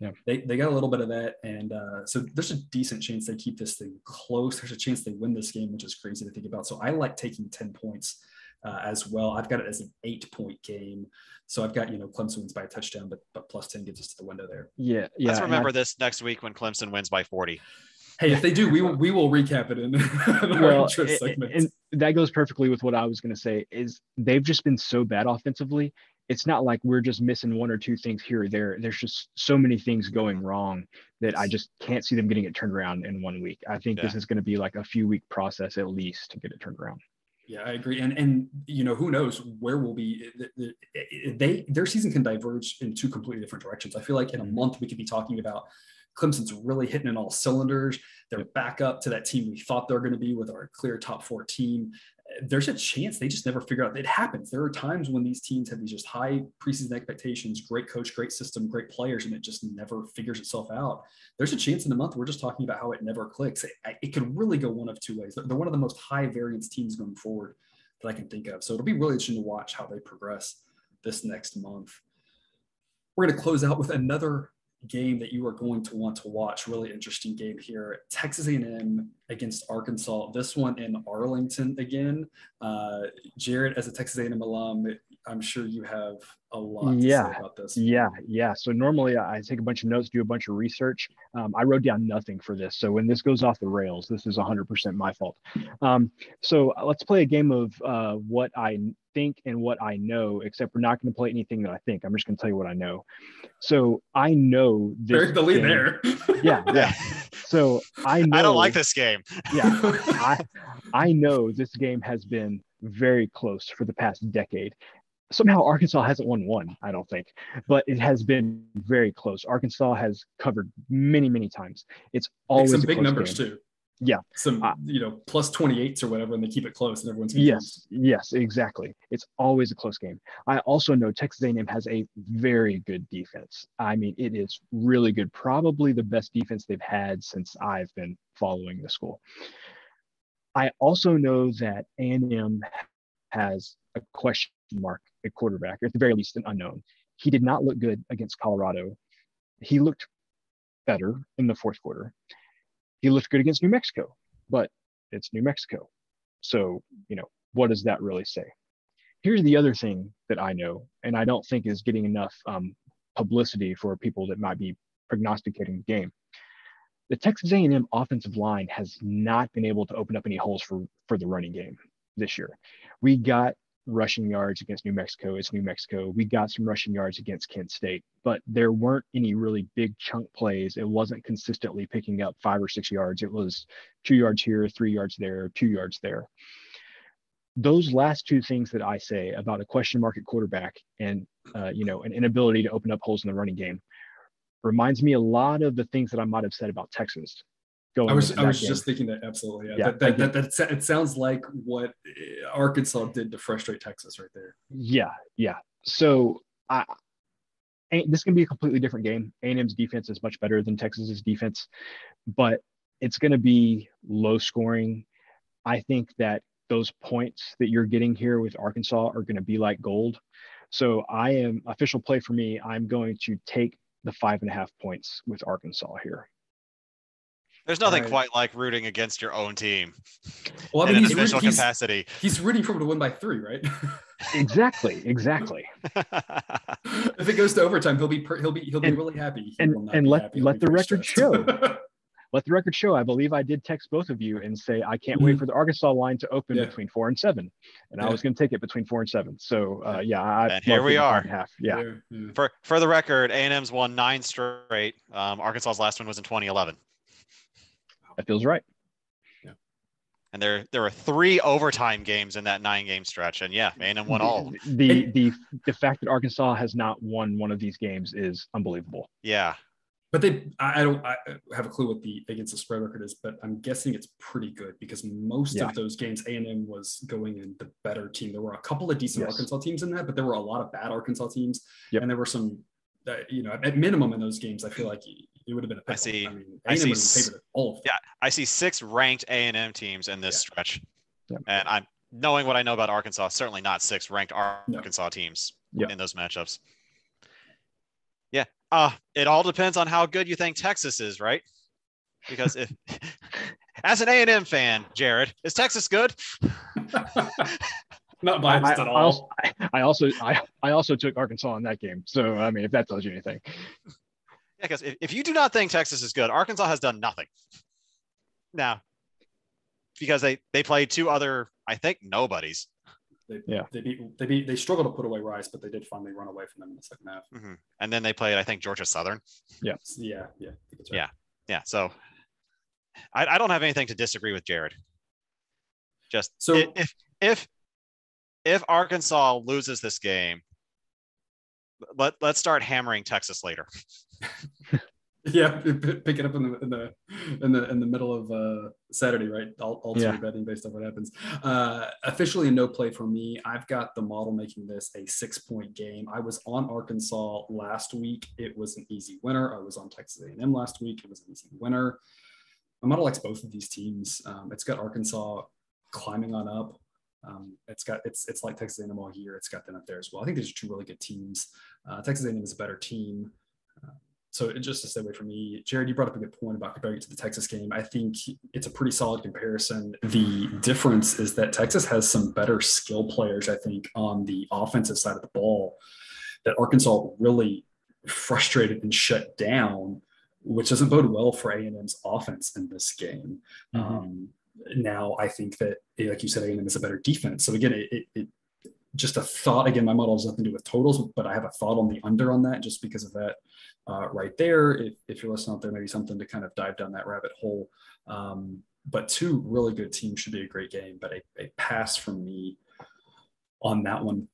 Yeah. They, they got a little bit of that. And uh, so there's a decent chance they keep this thing close. There's a chance they win this game, which is crazy to think about. So I like taking 10 points uh, as well. I've got it as an eight point game. So I've got, you know, Clemson wins by a touchdown, but, but plus 10 gets us to the window there. Yeah. Yeah. Let's remember I, this next week when Clemson wins by 40. Hey, if they do, we will we will recap it in, in well, and that goes perfectly with what I was going to say. Is they've just been so bad offensively. It's not like we're just missing one or two things here or there. There's just so many things going wrong that I just can't see them getting it turned around in one week. I think yeah. this is going to be like a few week process at least to get it turned around. Yeah, I agree. And and you know who knows where we'll be. They their season can diverge in two completely different directions. I feel like in a month we could be talking about Clemson's really hitting in all cylinders. They're back up to that team we thought they're going to be with our clear top four team. There's a chance they just never figure out. It happens. There are times when these teams have these just high preseason expectations, great coach, great system, great players, and it just never figures itself out. There's a chance in a month we're just talking about how it never clicks. It, it could really go one of two ways. They're one of the most high variance teams going forward. that I can think of. So it'll be really interesting to watch how they progress this next month. We're going to close out with another game that you are going to want to watch. Really interesting game here. Texas A&M against Arkansas. This one in Arlington again. Uh, Jared, as a Texas A&M alum, I'm sure you have a lot yeah. about this. Yeah, yeah. So normally I take a bunch of notes, do a bunch of research. Um, I wrote down nothing for this. So when this goes off the rails, this is 100% my fault. Um, so let's play a game of uh, what I think and what I know, except we're not going to play anything that I think. I'm just going to tell you what I know. So I know this. the lead there. yeah, yeah. So I know. I don't like this game. yeah, I I know this game has been very close for the past decade somehow Arkansas hasn't won one, I don't think, but it has been very close. Arkansas has covered many, many times. It's always some big numbers game. too. Yeah, some uh, you know plus 28s or whatever, and they keep it close, and everyone's yes, yes, exactly. It's always a close game. I also know Texas A&M has a very good defense. I mean, it is really good, probably the best defense they've had since I've been following the school. I also know that A&M has a question mark at quarterback, or at the very least an unknown. He did not look good against Colorado. He looked better in the fourth quarter. He looked good against New Mexico, but it's New Mexico. So, you know, what does that really say? Here's the other thing that I know, and I don't think is getting enough um, publicity for people that might be prognosticating the game. The Texas A&M offensive line has not been able to open up any holes for, for the running game this year. We got rushing yards against New Mexico. It's New Mexico. We got some rushing yards against Kent State, but there weren't any really big chunk plays. It wasn't consistently picking up five or six yards. It was two yards here, three yards there, two yards there. Those last two things that I say about a question mark at quarterback and uh, you know an inability to open up holes in the running game reminds me a lot of the things that I might have said about Texas going. I was I was game. just thinking that absolutely. Yeah, yeah that, that, that, that, it sounds like what uh, Arkansas did to frustrate Texas right there. Yeah, yeah. So I. This can be a completely different game. A&M's defense is much better than Texas's defense, but it's going to be low scoring. I think that those points that you're getting here with Arkansas are going to be like gold. So I am official play for me. I'm going to take the five and a half points with Arkansas here. There's nothing right. quite like rooting against your own team. Well, I mean, he's official rooting, capacity. He's, he's rooting for him to win by three, right? exactly, exactly. if it goes to overtime, he'll be he'll be he'll be and, really happy. He and and let happy. let the record show. let the record show. I believe I did text both of you and say I can't mm-hmm. wait for the Arkansas line to open yeah. between four and seven, and yeah. I was going to take it between four and seven. So uh, yeah, I and here we are. Half. Yeah. yeah. For for the record, A and M's won nine straight. Um, Arkansas's last one was in 2011. That feels right. Yeah. And there there were three overtime games in that nine game stretch, and yeah, A&M won all. The the the fact that Arkansas has not won one of these games is unbelievable. Yeah. But they, I don't I have a clue what the against the spread record is, but I'm guessing it's pretty good because most yeah. of those games A&M was going in the better team. There were a couple of decent yes. Arkansas teams in that, but there were a lot of bad Arkansas teams, yep. and there were some, uh, you know, at minimum in those games, I feel like it would have been a pickle. I see. I, mean, I see. all yeah, I see six ranked A and M teams in this yeah. stretch, yeah. and I'm knowing what I know about Arkansas. Certainly not six ranked Arkansas no. teams yeah. in those matchups. Yeah, uh, it all depends on how good you think Texas is, right? Because if, as an A and M fan, Jared, is Texas good? not biased I, at all. I also, I, I also took Arkansas in that game. So I mean, if that tells you anything. Yeah, because if, if you do not think Texas is good, Arkansas has done nothing. Now, because they they played two other, I think, nobodies. They, yeah, they beat, they beat, they struggled to put away Rice, but they did finally run away from them in the second half. Mm-hmm. And then they played, I think, Georgia Southern. Yeah, yeah, yeah, right. yeah, yeah. So I, I don't have anything to disagree with Jared. Just so if if if Arkansas loses this game, let let's start hammering Texas later. yeah, pick it up in the in the in the in the middle of uh, Saturday, right? All, all yeah. betting based on what happens. Uh, officially, a no play for me. I've got the model making this a six point game. I was on Arkansas last week. It was an easy winner. I was on Texas A&M last week. It was an easy winner. My model likes both of these teams. Um, it's got Arkansas climbing on up Um, it's got it's it's like Texas A&M all year. It's got them up there as well. I think these are two really good teams. Uh, Texas A&M is a better team. Uh, so just to stay away from me, Jared, you brought up a good point about comparing it to the Texas game. I think it's a pretty solid comparison. The difference is that Texas has some better skill players, I think, on the offensive side of the ball that Arkansas really frustrated and shut down, which doesn't bode well for A&M's offense in this game. Mm-hmm. Um, now, I think that, like you said, A&M is a better defense. So again, it, it, it just a thought. Again, my model has nothing to do with totals, but I have a thought on the under on that just because of that uh, right there. If, if, you're listening out there, maybe something to kind of dive down that rabbit hole. Um, but two really good teams should be a great game, but a, a pass from me on that one.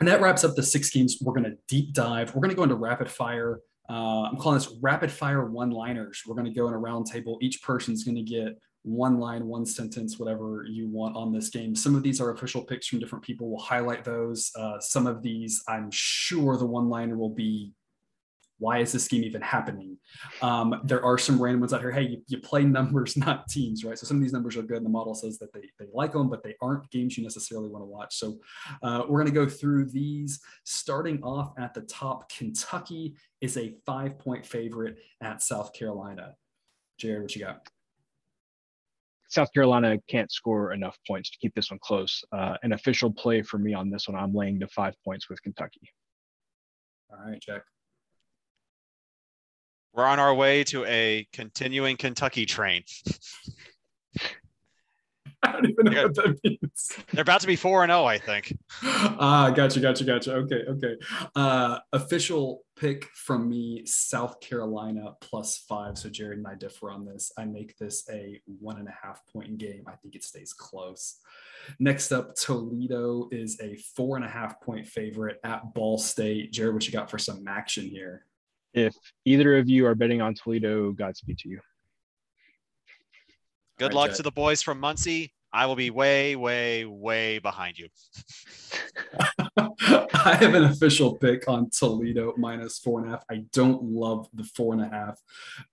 And that wraps up the six games. We're going to deep dive. We're going to go into rapid fire. Uh, I'm calling this rapid fire one liners. We're going to go in a round table. Each person's going to get one line, one sentence, whatever you want on this game. Some of these are official picks from different people. We'll highlight those. Uh, some of these, I'm sure the one liner will be why is this game even happening? Um, there are some random ones out here. Hey, you, you, play numbers, not teams, right? So some of these numbers are good. And the model says that they, they like them, but they aren't games you necessarily want to watch. So uh, we're going to go through these. Starting off at the top, Kentucky is a five point favorite at South Carolina. Jared, what you got? South Carolina can't score enough points to keep this one close. Uh, an official play for me on this one, I'm laying to five points with Kentucky. All right, Jack. We're on our way to a continuing Kentucky train. I don't even know what that means. They're about to be 4 and 0, I think. Ah, gotcha, gotcha, gotcha. Okay, okay. Uh, official pick from me South Carolina plus five. So Jared and I differ on this. I make this a one and a half point game. I think it stays close. Next up, Toledo is a four and a half point favorite at Ball State. Jared, what you got for some action here? If either of you are betting on Toledo, Godspeed to you. Good right, luck Jet. to the boys from Muncie. I will be way, way, way behind you. I have an official pick on Toledo minus four and a half. I don't love the four and a half,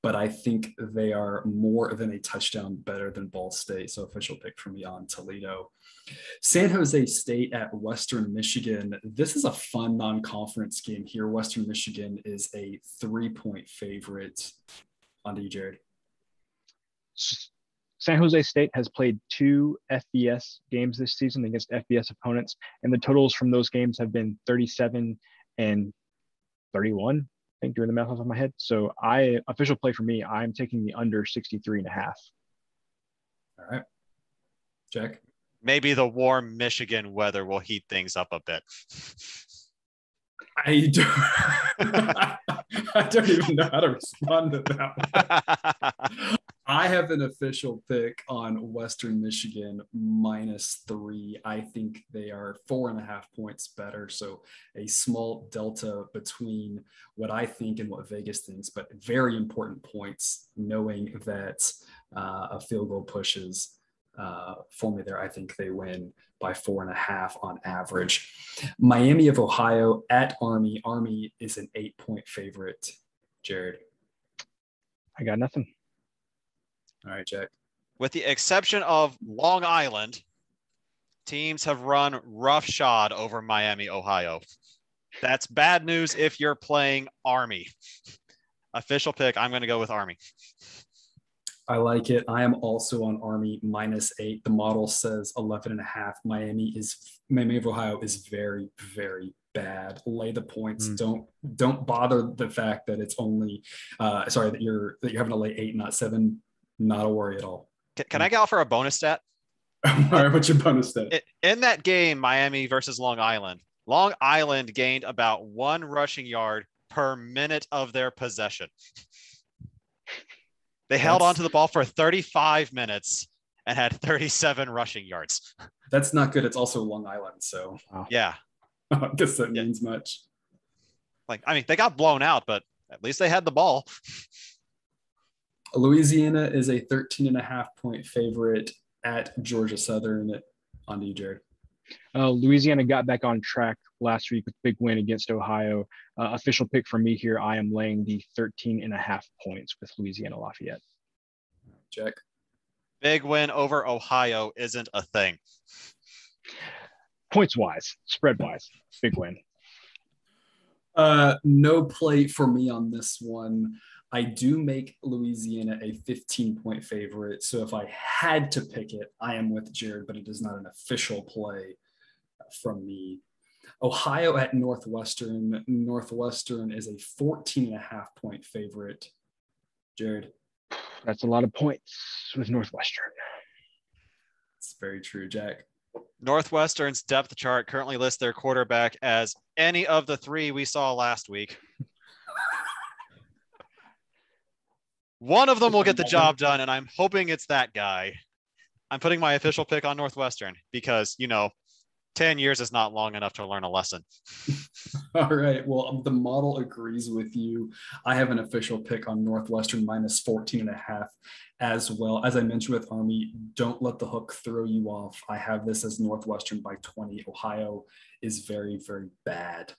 but I think they are more than a touchdown better than Ball State. So official pick for me on Toledo. San Jose State at Western Michigan. This is a fun non-conference game here. Western Michigan is a three-point favorite. On to you, Jared. San Jose State has played two FBS games this season against FBS opponents, and the totals from those games have been 37 and 31. I think doing the math off of my head. So I official play for me, I'm taking the under 63 and a half. All right. Jack. Maybe the warm Michigan weather will heat things up a bit. I don't, I don't even know how to respond to that. I have an official pick on Western Michigan minus three. I think they are four and a half points better. So a small delta between what I think and what Vegas thinks, but very important points, knowing that uh, a field goal pushes uh, for me there. I think they win by four and a half on average. Miami of Ohio at Army. Army is an eight point favorite. Jared. I got nothing. All right, Jack. With the exception of Long Island, teams have run roughshod over Miami, Ohio. That's bad news if you're playing Army. Official pick, I'm going to go with Army. I like it. I am also on Army minus eight. The model says 11 and a half. Miami is Miami of Ohio is very, very bad. Lay the points. Mm. Don't don't bother the fact that it's only uh sorry that you're that you're having to lay eight, not seven not a worry at all. Can, can I get for a bonus stat? all right, what's your bonus stat? In that game, Miami versus Long Island, Long Island gained about one rushing yard per minute of their possession. They held on to the ball for 35 minutes and had 37 rushing yards. That's not good. It's also Long Island, so yeah, I guess that yeah. means much. Like, I mean, they got blown out, but at least they had the ball. Louisiana is a 13 and a half point favorite at Georgia Southern. On to you, Jared. Uh, Louisiana got back on track last week with big win against Ohio. Uh, official pick for me here. I am laying the 13 and a half points with Louisiana Lafayette. Jack. Big win over Ohio isn't a thing. Points wise, spread wise, big win. Uh, no play for me on this one. I do make Louisiana a 15 point favorite. So if I had to pick it, I am with Jared, but it is not an official play from me. Ohio at Northwestern. Northwestern is a 14 and a half point favorite. Jared. That's a lot of points with Northwestern. It's very true, Jack. Northwestern's depth chart currently lists their quarterback as any of the three we saw last week. One of them will get the job done, and I'm hoping it's that guy. I'm putting my official pick on Northwestern because, you know, 10 years is not long enough to learn a lesson. All right. Well, the model agrees with you. I have an official pick on Northwestern minus 14 and a half as well. As I mentioned with Army, don't let the hook throw you off. I have this as Northwestern by 20. Ohio is very, very bad.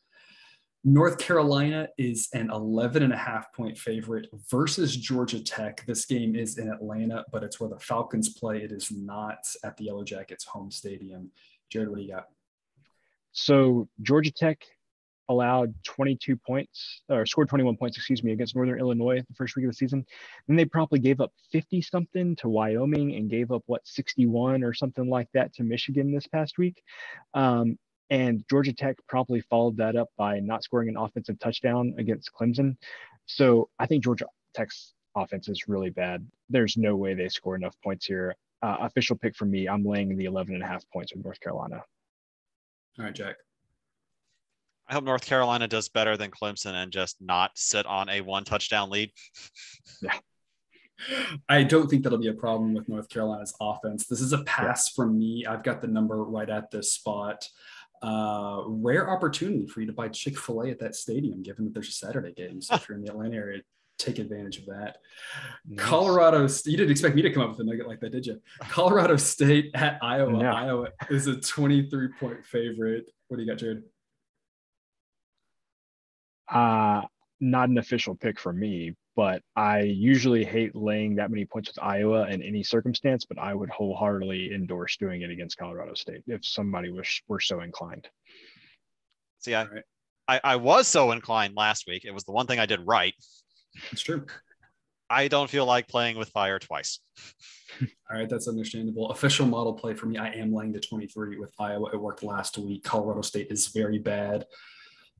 North Carolina is an 11 and a half point favorite versus Georgia Tech. This game is in Atlanta, but it's where the Falcons play. It is not at the Yellow Jackets home stadium. Jared, what do you got? So Georgia Tech allowed 22 points or scored 21 points, excuse me, against Northern Illinois the first week of the season. Then they probably gave up 50 something to Wyoming and gave up what 61 or something like that to Michigan this past week. Um, and Georgia Tech promptly followed that up by not scoring an offensive touchdown against Clemson. So I think Georgia Tech's offense is really bad. There's no way they score enough points here. Uh, official pick for me, I'm laying the 11 and a half points with North Carolina. All right, Jack. I hope North Carolina does better than Clemson and just not sit on a one touchdown lead. yeah. I don't think that'll be a problem with North Carolina's offense. This is a pass yeah. from me. I've got the number right at this spot. Uh, rare opportunity for you to buy Chick fil A at that stadium, given that there's a Saturday game. So if you're in the Atlanta area, take advantage of that. Nice. Colorado, you didn't expect me to come up with a nugget like that, did you? Colorado State at Iowa. Yeah. Iowa is a 23 point favorite. What do you got, Jared? Uh, not an official pick for me, but I usually hate laying that many points with Iowa in any circumstance, but I would wholeheartedly endorse doing it against Colorado State if somebody was were so inclined. See, I, right. I, I was so inclined last week. It was the one thing I did right. It's true. I don't feel like playing with fire twice. All right, that's understandable. Official model play for me, I am laying the 23 with Iowa. It worked last week. Colorado State is very bad.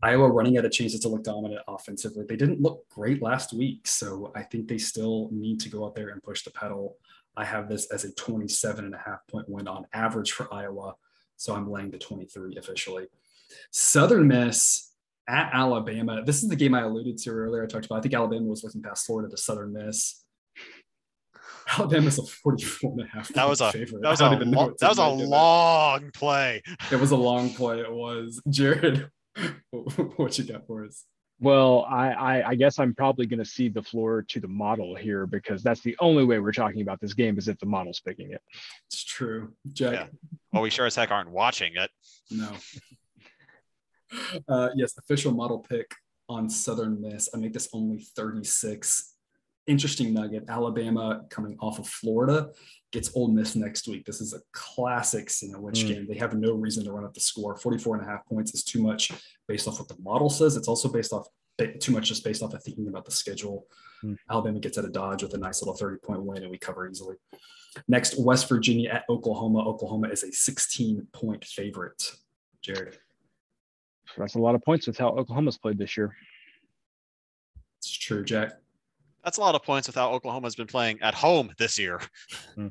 Iowa running out of chances to look dominant offensively. They didn't look great last week, so I think they still need to go out there and push the pedal. I have this as a 27 and a half point win on average for Iowa, so I'm laying the 23 officially. Southern Miss at Alabama. This is the game I alluded to earlier. I talked about. I think Alabama was looking past Florida to Southern Miss. Alabama's a 44 and a half. That was a favorite. that was a lo- that was a long play. It was a long play. It was Jared. what you got for us? Well, I, I, I guess I'm probably going to cede the floor to the model here because that's the only way we're talking about this game is if the model's picking it. It's true, Jack. Yeah. Well, we sure as heck aren't watching it. No. Uh, yes, official model pick on Southern Miss. I make this only 36 interesting nugget. Alabama coming off of Florida gets Ole Miss next week. This is a classic sandwich mm. game. They have no reason to run up the score. 44 and a half points is too much based off what the model says. It's also based off too much just based off of thinking about the schedule. Mm. Alabama gets out of Dodge with a nice little 30 point win and we cover easily. Next, West Virginia at Oklahoma. Oklahoma is a 16 point favorite. Jared. That's a lot of points with how Oklahoma's played this year. It's true, Jack. That's a lot of points with how Oklahoma's been playing at home this year. Hmm.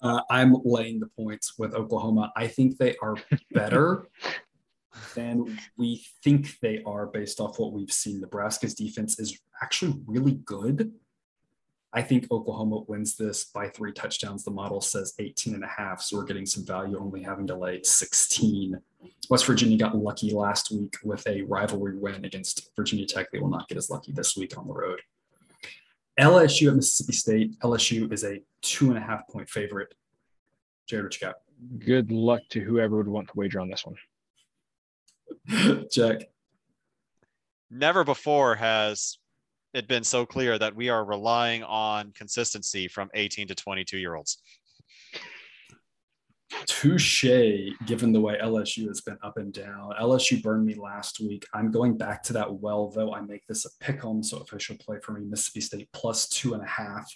Uh, I'm laying the points with Oklahoma. I think they are better than we think they are based off what we've seen. Nebraska's defense is actually really good. I think Oklahoma wins this by three touchdowns. The model says 18 and a half. So we're getting some value only having to lay 16. West Virginia got lucky last week with a rivalry win against Virginia Tech. They will not get as lucky this week on the road. LSU at Mississippi State. LSU is a two and a half point favorite. Jared, what you got? Good luck to whoever would want to wager on this one. Jack. Never before has it been so clear that we are relying on consistency from 18 to 22 year olds. Touche, given the way LSU has been up and down. LSU burned me last week. I'm going back to that well, though. I make this a pick 'em, so official play for me, Mississippi State plus two and a half.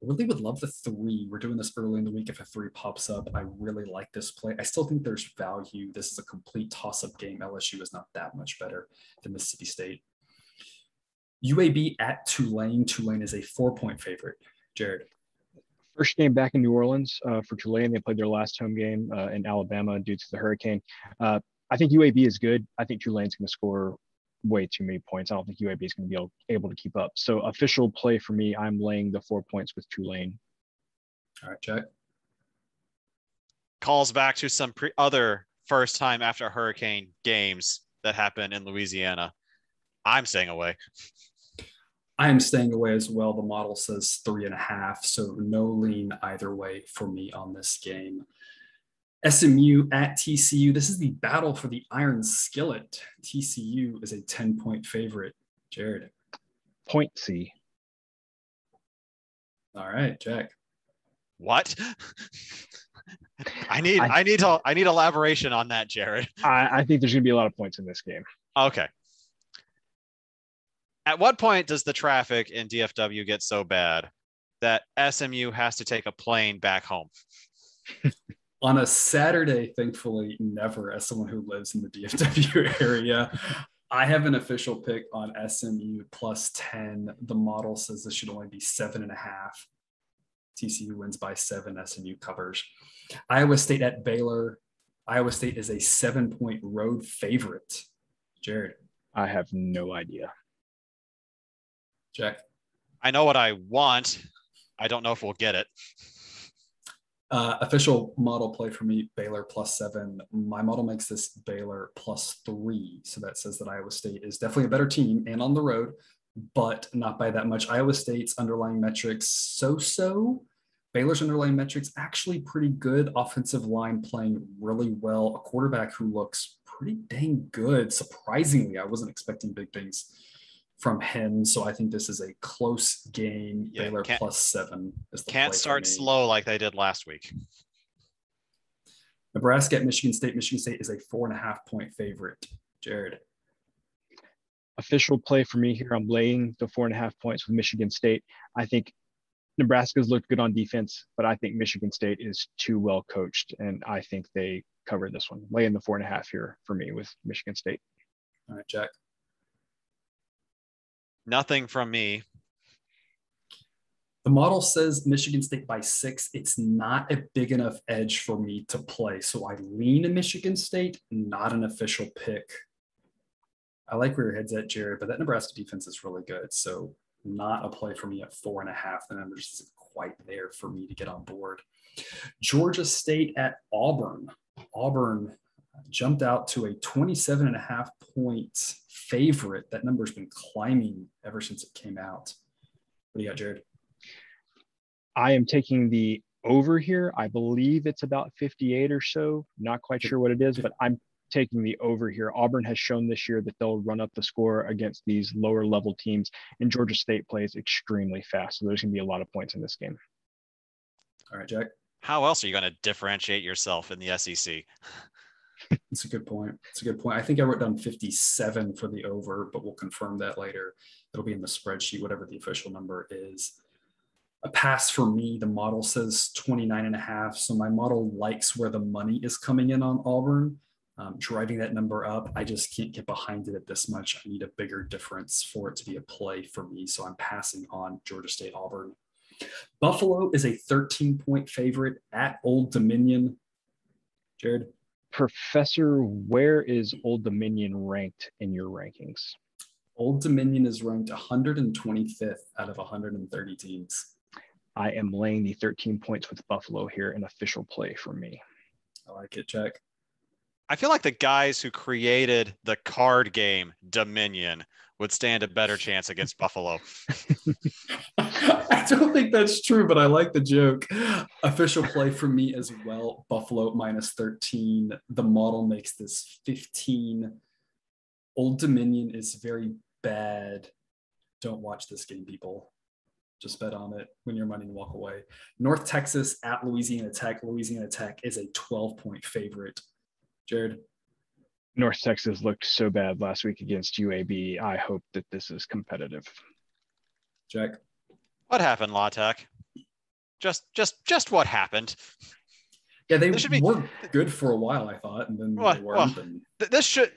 Really would love the three. We're doing this early in the week. If a three pops up, I really like this play. I still think there's value. This is a complete toss up game. LSU is not that much better than Mississippi State. UAB at Tulane. Tulane is a four point favorite. Jared. First game back in New Orleans uh, for Tulane. They played their last home game uh, in Alabama due to the hurricane. Uh, I think UAB is good. I think Tulane's going to score way too many points. I don't think UAB is going to be able, able to keep up. So official play for me, I'm laying the four points with Tulane. All right, Jack. Calls back to some pre- other first time after hurricane games that happened in Louisiana. I'm staying away. I am staying away as well. The model says three and a half, so no lean either way for me on this game. SMU at TCU. This is the battle for the Iron Skillet. TCU is a 10 point favorite. Jared. Point C. All right, Jack. What? I need I, I, need I need elaboration on that, Jared. I, I think there's gonna be a lot of points in this game. Okay. At what point does the traffic in DFW get so bad that SMU has to take a plane back home? On a Saturday, thankfully, never as someone who lives in the DFW area. I have an official pick on SMU plus 10. The model says this should only be seven and a half. TCU wins by seven, SMU covers. Iowa State at Baylor. Iowa State is a seven point road favorite. Jared. I have no idea. Jack. I know what I want. I don't know if we'll get it. Uh, official model play for me, Baylor plus seven. My model makes this Baylor plus three. So that says that Iowa State is definitely a better team and on the road, but not by that much. Iowa State's underlying metrics so so. Baylor's underlying metrics actually pretty good. Offensive line playing really well. A quarterback who looks pretty dang good. Surprisingly, I wasn't expecting big things from him. So I think this is a close game. Yeah, Baylor plus seven. can't start slow like they did last week. Nebraska at Michigan State. Michigan State is a four and a half point favorite. Jared. Official play for me here. I'm laying the four and a half points with Michigan State. I think Nebraska's looked good on defense, but I think Michigan State is too well coached, and I think they cover this one. Laying the four and a half here for me with Michigan State. All right, Jack. Nothing from me. The model says Michigan State by six. It's not a big enough edge for me to play. So I lean to Michigan State, not an official pick. I like where your head's at, Jared, but that Nebraska defense is really good. So not a play for me at four and a half. The numbers isn't quite there for me to get on board. Georgia State at Auburn. Auburn jumped out to a 27 and a half point favorite. That number's been climbing ever since it came out. What do you got, Jared? I am taking the over here. I believe it's about 58 or so. Not quite sure what it is, but I'm taking the over here. Auburn has shown this year that they'll run up the score against these lower level teams, and Georgia State plays extremely fast. So there's going to be a lot of points in this game. All right, Jack. How else are you going to differentiate yourself in the SEC? It's a good point. It's a good point. I think I wrote down 57 for the over, but we'll confirm that later. It'll be in the spreadsheet, whatever the official number is. A pass for me, the model says 29 and a half. So my model likes where the money is coming in on Auburn. Um, driving that number up, I just can't get behind it at this much. I need a bigger difference for it to be a play for me. So I'm passing on Georgia State Auburn. Buffalo is a 13 point favorite at Old Dominion. Jared? Professor, where is Old Dominion ranked in your rankings? Old Dominion is ranked 125th out of 130 teams. I am laying the 13 points with Buffalo here, an official play for me. I like it, Jack. I feel like the guys who created the card game Dominion would stand a better chance against Buffalo. I don't think that's true, but I like the joke. Official play for me as well. Buffalo minus 13. The model makes this 15. Old Dominion is very bad. Don't watch this game, people. Just bet on it when you're money and walk away. North Texas at Louisiana Tech. Louisiana Tech is a 12 point favorite. Jared. North Texas looked so bad last week against UAB. I hope that this is competitive. Jack. What happened, La Tech? Just, just, just what happened? Yeah, they should be, were good for a while, I thought, and then well, they weren't. Well, and... th- this should.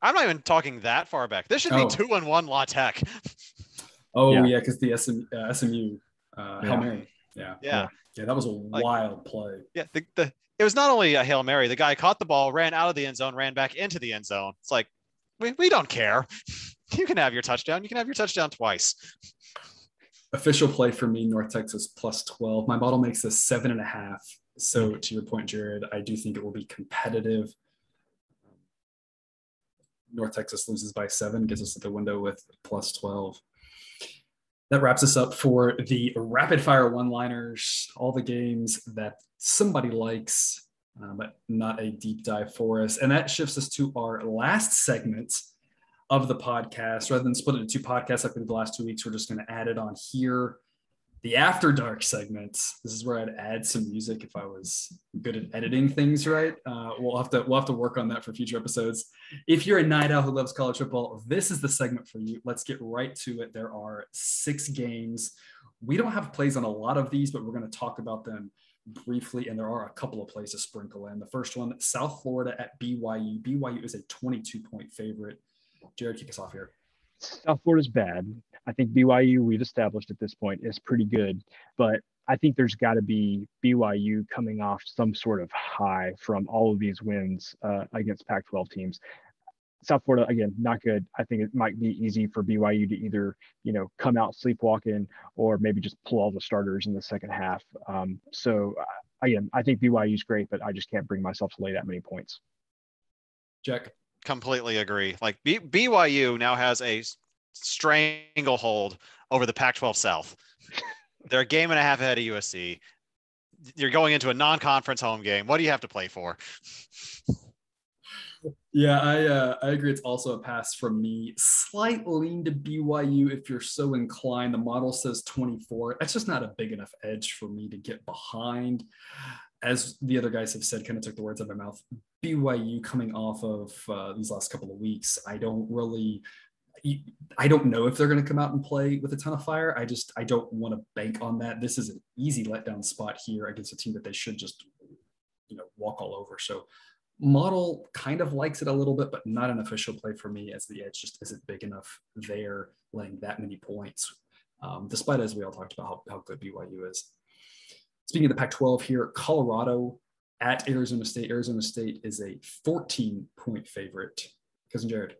I'm not even talking that far back. This should be oh. two and one La Tech. Oh yeah, because yeah, the SM, uh, SMU uh, yeah. Hail Mary. Yeah. yeah. Yeah. That was a like, wild play. Yeah. The, the, it was not only a Hail Mary, the guy caught the ball, ran out of the end zone, ran back into the end zone. It's like, we, we don't care. You can have your touchdown. You can have your touchdown twice. Official play for me, North Texas plus 12. My model makes this seven and a half. So to your point, Jared, I do think it will be competitive. North Texas loses by seven, gets us at the window with plus 12 that wraps us up for the rapid fire one liners, all the games that somebody likes, uh, but not a deep dive for us. And that shifts us to our last segment of the podcast. Rather than split it into two podcasts like we did the last two weeks, we're just going to add it on here the after dark segments. This is where i'd add some music if i was good at editing things right. Uh, we'll have to we'll have to work on that for future episodes. If you're a night owl who loves college football this is the segment for you. Let's get right to it. There are six games. We don't have plays on a lot of these but we're going to talk about them briefly and there are a couple of plays to sprinkle in. The first one south florida at byu byu is a 22 point favorite. Jared kick us off here. South Florida's bad. I think BYU, we've established at this point, is pretty good. But I think there's got to be BYU coming off some sort of high from all of these wins uh, against Pac 12 teams. South Florida, again, not good. I think it might be easy for BYU to either, you know, come out sleepwalking or maybe just pull all the starters in the second half. Um, so, uh, again, I think BYU is great, but I just can't bring myself to lay that many points. Jack completely agree. Like B- BYU now has a stranglehold over the Pac-12 South. They're a game and a half ahead of USC. You're going into a non-conference home game. What do you have to play for? Yeah, I uh, I agree. It's also a pass from me. Slight lean to BYU if you're so inclined. The model says 24. That's just not a big enough edge for me to get behind. As the other guys have said, kind of took the words out of my mouth. BYU coming off of uh, these last couple of weeks, I don't really. I don't know if they're going to come out and play with a ton of fire. I just I don't want to bank on that. This is an easy letdown spot here against a team that they should just you know walk all over. So model kind of likes it a little bit, but not an official play for me as the edge just isn't big enough there laying that many points. Um, despite as we all talked about how, how good BYU is. Speaking of the Pac 12 here, Colorado at Arizona State. Arizona State is a 14 point favorite. Cousin Jared.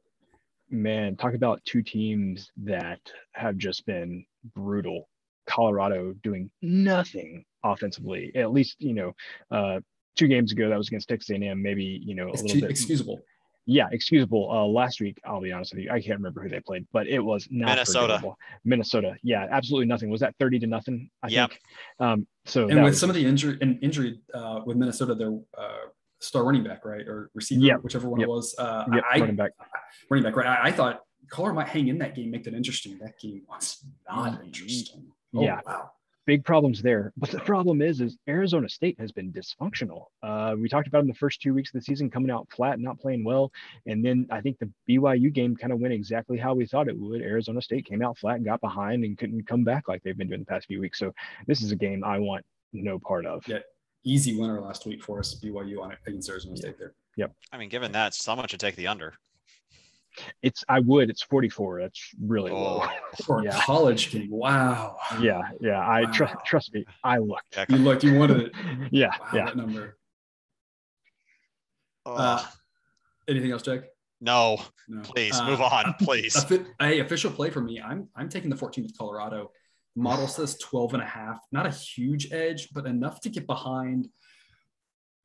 Man, talk about two teams that have just been brutal. Colorado doing nothing offensively. At least, you know, uh, two games ago that was against Texas A&M. Maybe you know a it's little bit excusable. Yeah, excusable. Uh, last week, I'll be honest with you, I can't remember who they played, but it was not Minnesota. Minnesota. Yeah, absolutely nothing. Was that thirty to nothing? I yep. think. Um, so and with was, some of the injury and injury uh, with Minnesota, their uh, star running back, right, or receiver, yep. whichever one yep. it was. Uh, yep. I, running back. Running back, right? I, I thought Colorado might hang in that game, make that interesting. That game was not mm-hmm. interesting. Oh, yeah. Wow big problems there. But the problem is, is Arizona State has been dysfunctional. Uh, we talked about in the first two weeks of the season coming out flat, not playing well, and then I think the BYU game kind of went exactly how we thought it would. Arizona State came out flat, got behind, and couldn't come back like they've been doing the past few weeks. So this is a game I want no part of. Yeah, easy winner last week for us. BYU on it against Arizona State there. Yep. I mean, given that, someone should take the under. It's I would. It's 44. That's really oh, low. For yeah. a college game. Wow. Yeah, yeah. I wow. trust trust me. I looked. You looked. You wanted it. yeah, wow, yeah. That number. Uh, anything else, Jack? No. no. Please uh, move on, please. A, official play for me. I'm I'm taking the 14 with Colorado. Model says 12 and a half. Not a huge edge, but enough to get behind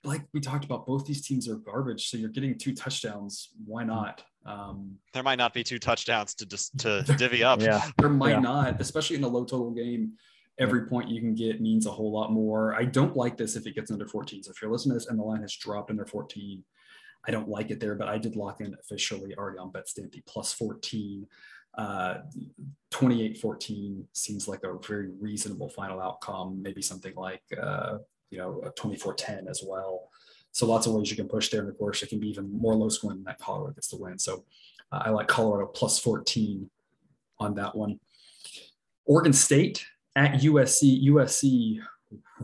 like we talked about, both these teams are garbage. So you're getting two touchdowns. Why not? Um, there might not be two touchdowns to just to divvy up. Yeah, there might yeah. not, especially in a low total game. Every point you can get means a whole lot more. I don't like this if it gets under 14. So if you're listening to this and the line has dropped under 14, I don't like it there. But I did lock in officially already on Bet Stampy plus 14. Uh, 28-14 seems like a very reasonable final outcome. Maybe something like uh, you know 24-10 as well. So lots of ways you can push there, and of course it can be even more low scoring than that Colorado gets the win. So uh, I like Colorado plus 14 on that one. Oregon State at USC. USC,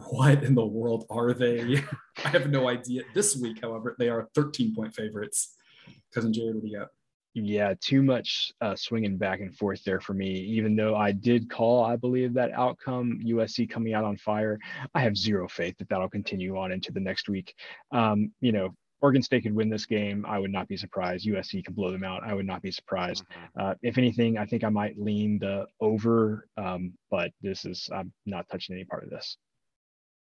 what in the world are they? I have no idea. This week, however, they are 13 point favorites. Cousin Jared, what do you got? Yeah, too much uh, swinging back and forth there for me. Even though I did call, I believe that outcome USC coming out on fire. I have zero faith that that'll continue on into the next week. Um, you know, Oregon State could win this game. I would not be surprised. USC could blow them out. I would not be surprised. Mm-hmm. Uh, if anything, I think I might lean the over, um, but this is I'm not touching any part of this.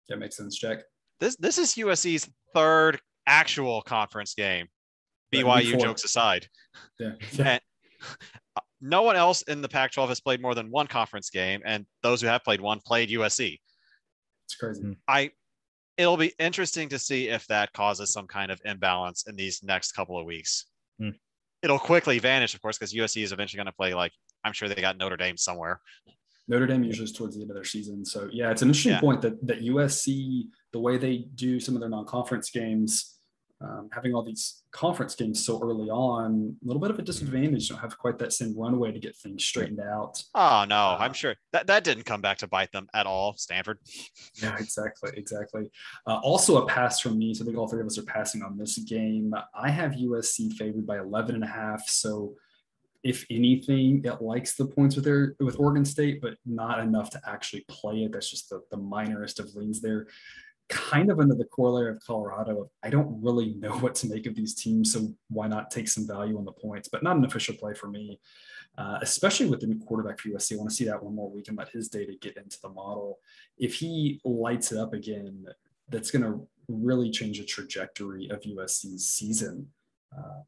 That makes sense, Jack. This this is USC's third actual conference game. BYU jokes aside. Yeah. And no one else in the Pac-12 has played more than one conference game, and those who have played one played USC. It's crazy. Hmm. I it'll be interesting to see if that causes some kind of imbalance in these next couple of weeks. Hmm. It'll quickly vanish, of course, because USC is eventually going to play like I'm sure they got Notre Dame somewhere. Notre Dame usually is towards the end of their season. So yeah, it's an interesting yeah. point that that USC, the way they do some of their non-conference games, um, having all these conference games so early on, a little bit of a disadvantage. You don't have quite that same runway to get things straightened out. Oh no, uh, I'm sure that that didn't come back to bite them at all. Stanford. Yeah, exactly, exactly. Uh, also a pass from me. So I think all three of us are passing on this game. I have USC favored by 11 and a half. So if anything, it likes the points with their with Oregon State, but not enough to actually play it. That's just the, the minorest of leans there kind of under the corollary of Colorado. I don't really know what to make of these teams, so why not take some value on the points? But not an official play for me, uh, especially with the new quarterback for USC. I want to see that one more week and let his data get into the model. If he lights it up again, that's going to really change the trajectory of USC's season. Uh,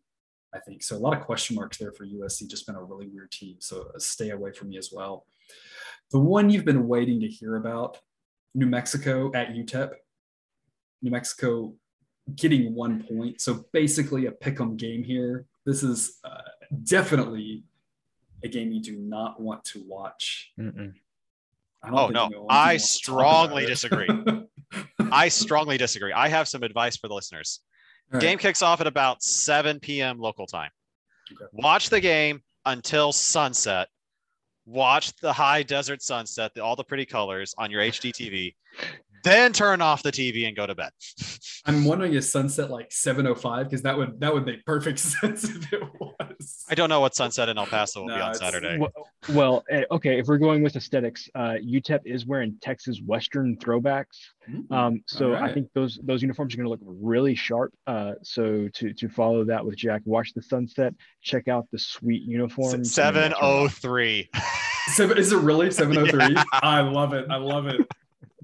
I think so. A lot of question marks there for USC. Just been a really weird team, so stay away from me as well. The one you've been waiting to hear about, New Mexico at UTEP. New Mexico getting one point. So basically a pick 'em game here. This is uh, definitely a game you do not want to watch. oh no, I strongly disagree. I strongly disagree. I have some advice for the listeners. Right. Game kicks off at about 7 p.m. local time. Okay. Watch the game until sunset. Watch the high desert sunset, the, all the pretty colors on your HD TV then turn off the TV and go to bed. I'm wondering is sunset like 7:05 because that would that would make perfect sense if it was. I don't know what sunset in El Paso will no, be on Saturday. Well, well, eh, okay, if we're going with aesthetics, uh, UTEP is wearing Texas Western throwbacks. Mm-hmm. Um, so right. I think those those uniforms are going to look really sharp. Uh, so to to follow that with Jack, watch the sunset, check out the sweet uniforms. Seven oh three. Is it really 703? Yeah. I love it. I love it.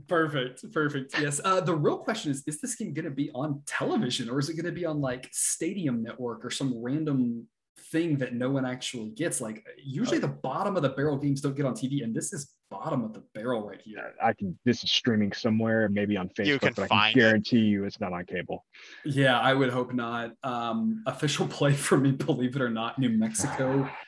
Perfect. Perfect. Yes. Uh, the real question is: Is this game going to be on television, or is it going to be on like Stadium Network or some random thing that no one actually gets? Like usually, the bottom of the barrel games don't get on TV, and this is bottom of the barrel right here. I can. This is streaming somewhere, maybe on Facebook, you can but I can guarantee it. you it's not on cable. Yeah, I would hope not. Um, official play for me, believe it or not, New Mexico.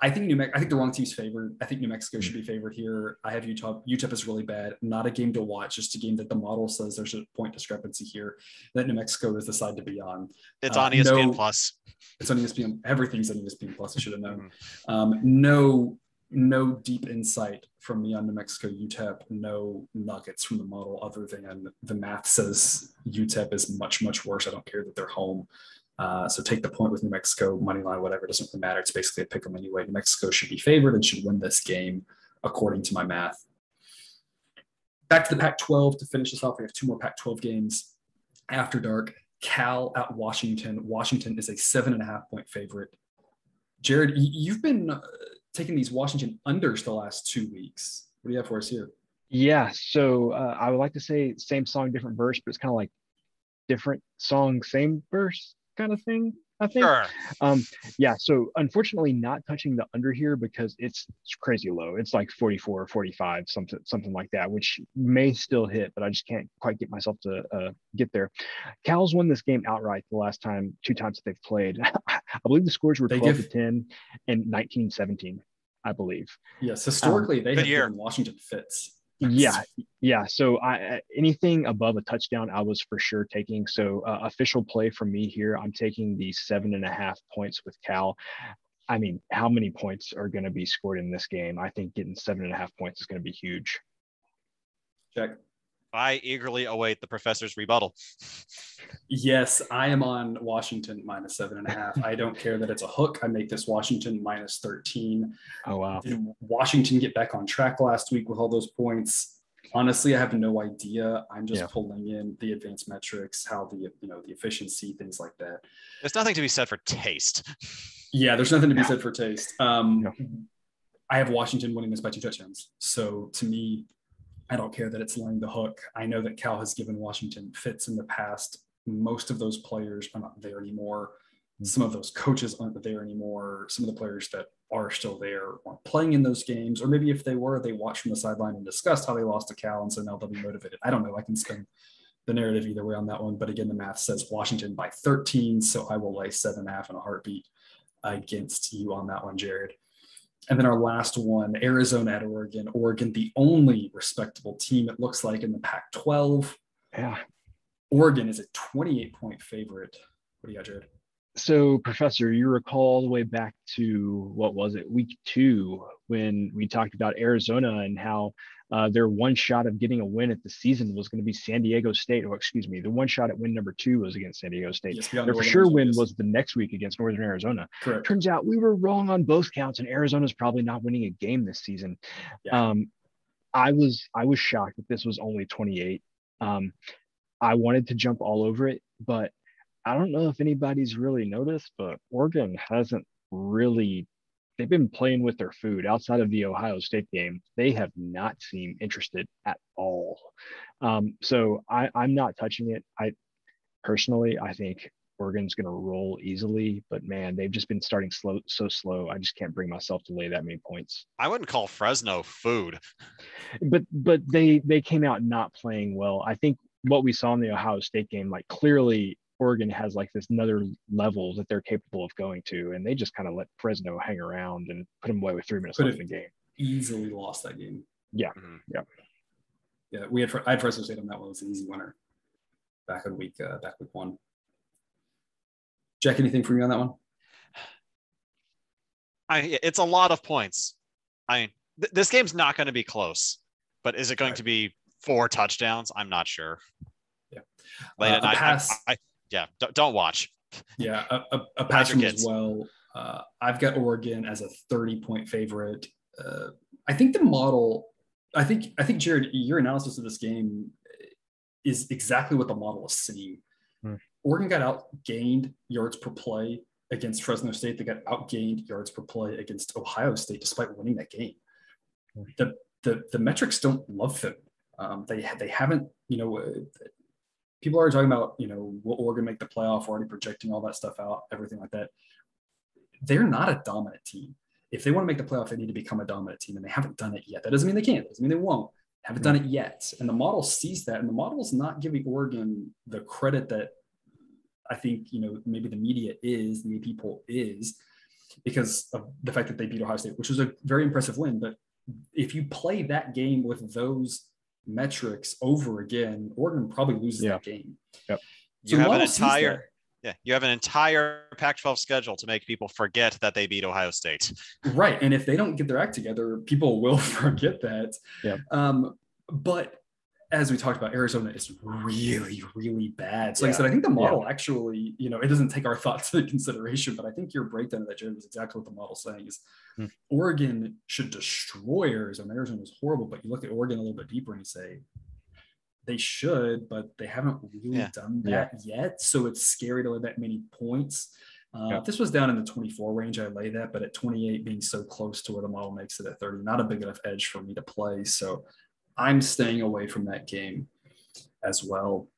I think New Mexico. I think the wrong team's favored. I think New Mexico should be favored here. I have Utah. UTEP is really bad. Not a game to watch. Just a game that the model says there's a point discrepancy here. That New Mexico is the side to be on. It's uh, on ESPN no, Plus. It's on ESPN. Everything's on ESPN Plus. I should have known. Mm-hmm. Um, no, no deep insight from me on New Mexico UTEP. No nuggets from the model other than the math says UTEP is much much worse. I don't care that they're home. Uh, so take the point with New Mexico, money line, whatever, doesn't really matter. It's basically a pick 'em anyway. New Mexico should be favored and should win this game according to my math. Back to the Pac 12 to finish this off. We have two more Pac 12 games after dark. Cal at Washington. Washington is a seven and a half point favorite. Jared, you've been uh, taking these Washington unders the last two weeks. What do you have for us here? Yeah, so uh, I would like to say same song, different verse, but it's kind of like different song, same verse kind of thing. I think. Sure. Um, yeah. So unfortunately, not touching the under here because it's, it's crazy low. It's like 44 or 45, something something like that, which may still hit, but I just can't quite get myself to uh, get there. Cal's won this game outright the last time, two times that they've played. I believe the scores were They 12 give- to 10 and 19 17, I believe. Yes, historically they good have year. given Washington fits. Yeah, yeah. So I anything above a touchdown, I was for sure taking. So uh, official play from me here, I'm taking the seven and a half points with Cal. I mean, how many points are going to be scored in this game? I think getting seven and a half points is going to be huge. Check. I eagerly await the professor's rebuttal. Yes, I am on Washington minus seven and a half. I don't care that it's a hook. I make this Washington minus 13. Oh wow. Did Washington get back on track last week with all those points? Honestly, I have no idea. I'm just Yeah. pulling in the advanced metrics, how the you know the efficiency, things like that. There's nothing to be said for taste. Yeah, there's nothing to be No. said for taste. Um, No. I have Washington winning this by two touchdowns. So to me, I don't care that it's laying the hook. I know that Cal has given Washington fits in the past. Most of those players are not there anymore. Mm. Some of those coaches aren't there anymore. Some of the players that are still there aren't playing in those games. Or maybe if they were, they watched from the sideline and discussed how they lost to Cal. And so now they'll be motivated. I don't know. I can spin the narrative either way on that one. But again, the math says Washington by 13. So I will lay seven and a half in a heartbeat against you on that one, Jared. And then our last one, Arizona at Oregon. Oregon, the only respectable team it looks like in the Pac 12. Yeah. Oregon is a 28 point favorite. What do you got, Jared? So, Professor, you recall all the way back to what was it, week two, when we talked about Arizona and how uh, their one shot of getting a win at the season was going to be San Diego State, or excuse me, the one shot at win number two was against San Diego State. Yes, Their for sure Arizona, win yes. was the next week against Northern Arizona. correct. Turns out we were wrong on both counts, and Arizona's probably not winning a game this season. Yeah. Um, I was I was shocked that this was only 28. Um, I wanted to jump all over it, but I don't know if anybody's really noticed, but Oregon hasn't really. They've been playing with their food outside of the Ohio State game. They have not seemed interested at all. Um, so I, I'm not touching it. I personally, I think Oregon's going to roll easily, but man, they've just been starting slow, so slow. I just can't bring myself to lay that many points. I wouldn't call Fresno food. But but they they came out not playing well. I think what we saw in the Ohio State game, like clearly Oregon has like this another level that they're capable of going to, and they just kind of let Fresno hang around and put them away with three minutes Could left in the game. Easily lost that game. Mhm. Yeah, yeah. we had I had Fresno State on that one. It was an easy winner back in week uh, back week one. Jack, anything from you on that one? I it's a lot of points. I th- this game's not going to be close, but is it going Right. to be four touchdowns? I'm not sure. Yeah. Late Uh, at a night. I- I, yeah, don't, don't watch. Yeah, a, a, a pass your from as well. Uh, I've got Oregon as a 30 point favorite. Uh, I think the model, I think, I think Jared, your analysis of this game is exactly what the model is seeing. Hmm. Oregon got outgained yards per play against Fresno State. They got outgained yards per play against Ohio State, despite winning that game. Hmm. The the, the metrics don't love them. Um, they they haven't, you know, uh, people are talking about, you know, will Oregon make the playoff? Already projecting all that stuff out, everything like that. They're not a dominant team. If they want to make the playoff, they need to become a dominant team, and they haven't done it yet. That doesn't mean they can't. That doesn't mean they won't. Haven't done it yet. And the model sees that, and the model is not giving Oregon the credit that I think you know maybe the media is, the AP poll is, because of the fact that they beat Ohio State, which was a very impressive win. But if you play that game with those metrics over again, Oregon probably loses Yeah. that game. Yep. You have an entire yeah, you have an entire Pac-12 schedule to make people forget that they beat Ohio State. right, and if they don't get their act together, people will forget that. Yeah. Um, but as we talked about, Arizona is really, really bad. So, like I said, I think the model actually, you know, it doesn't take our thoughts into consideration, but I think your breakdown of that, Jared, was exactly what the model's saying is Hmm. Oregon should destroy Arizona. Arizona is horrible, but you look at Oregon a little bit deeper and you say they should, but they haven't really Yeah. done Yeah. that yet. So it's scary to lay that many points. Uh, Yeah. This was down in the 24 range, I lay that, but at 28 being so close to where the model makes it at 30, not a big enough edge for me to play. So I'm staying away from that game as well.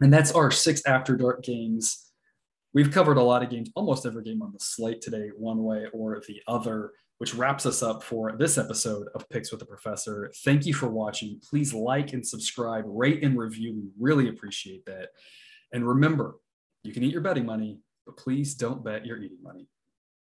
And that's our six after dark games. We've covered a lot of games, almost every game on the slate today, one way or the other, which wraps us up for this episode of Picks with the Professor. Thank you for watching. Please like and subscribe, rate and review. We really appreciate that. And remember, you can eat your betting money, but please don't bet your eating money.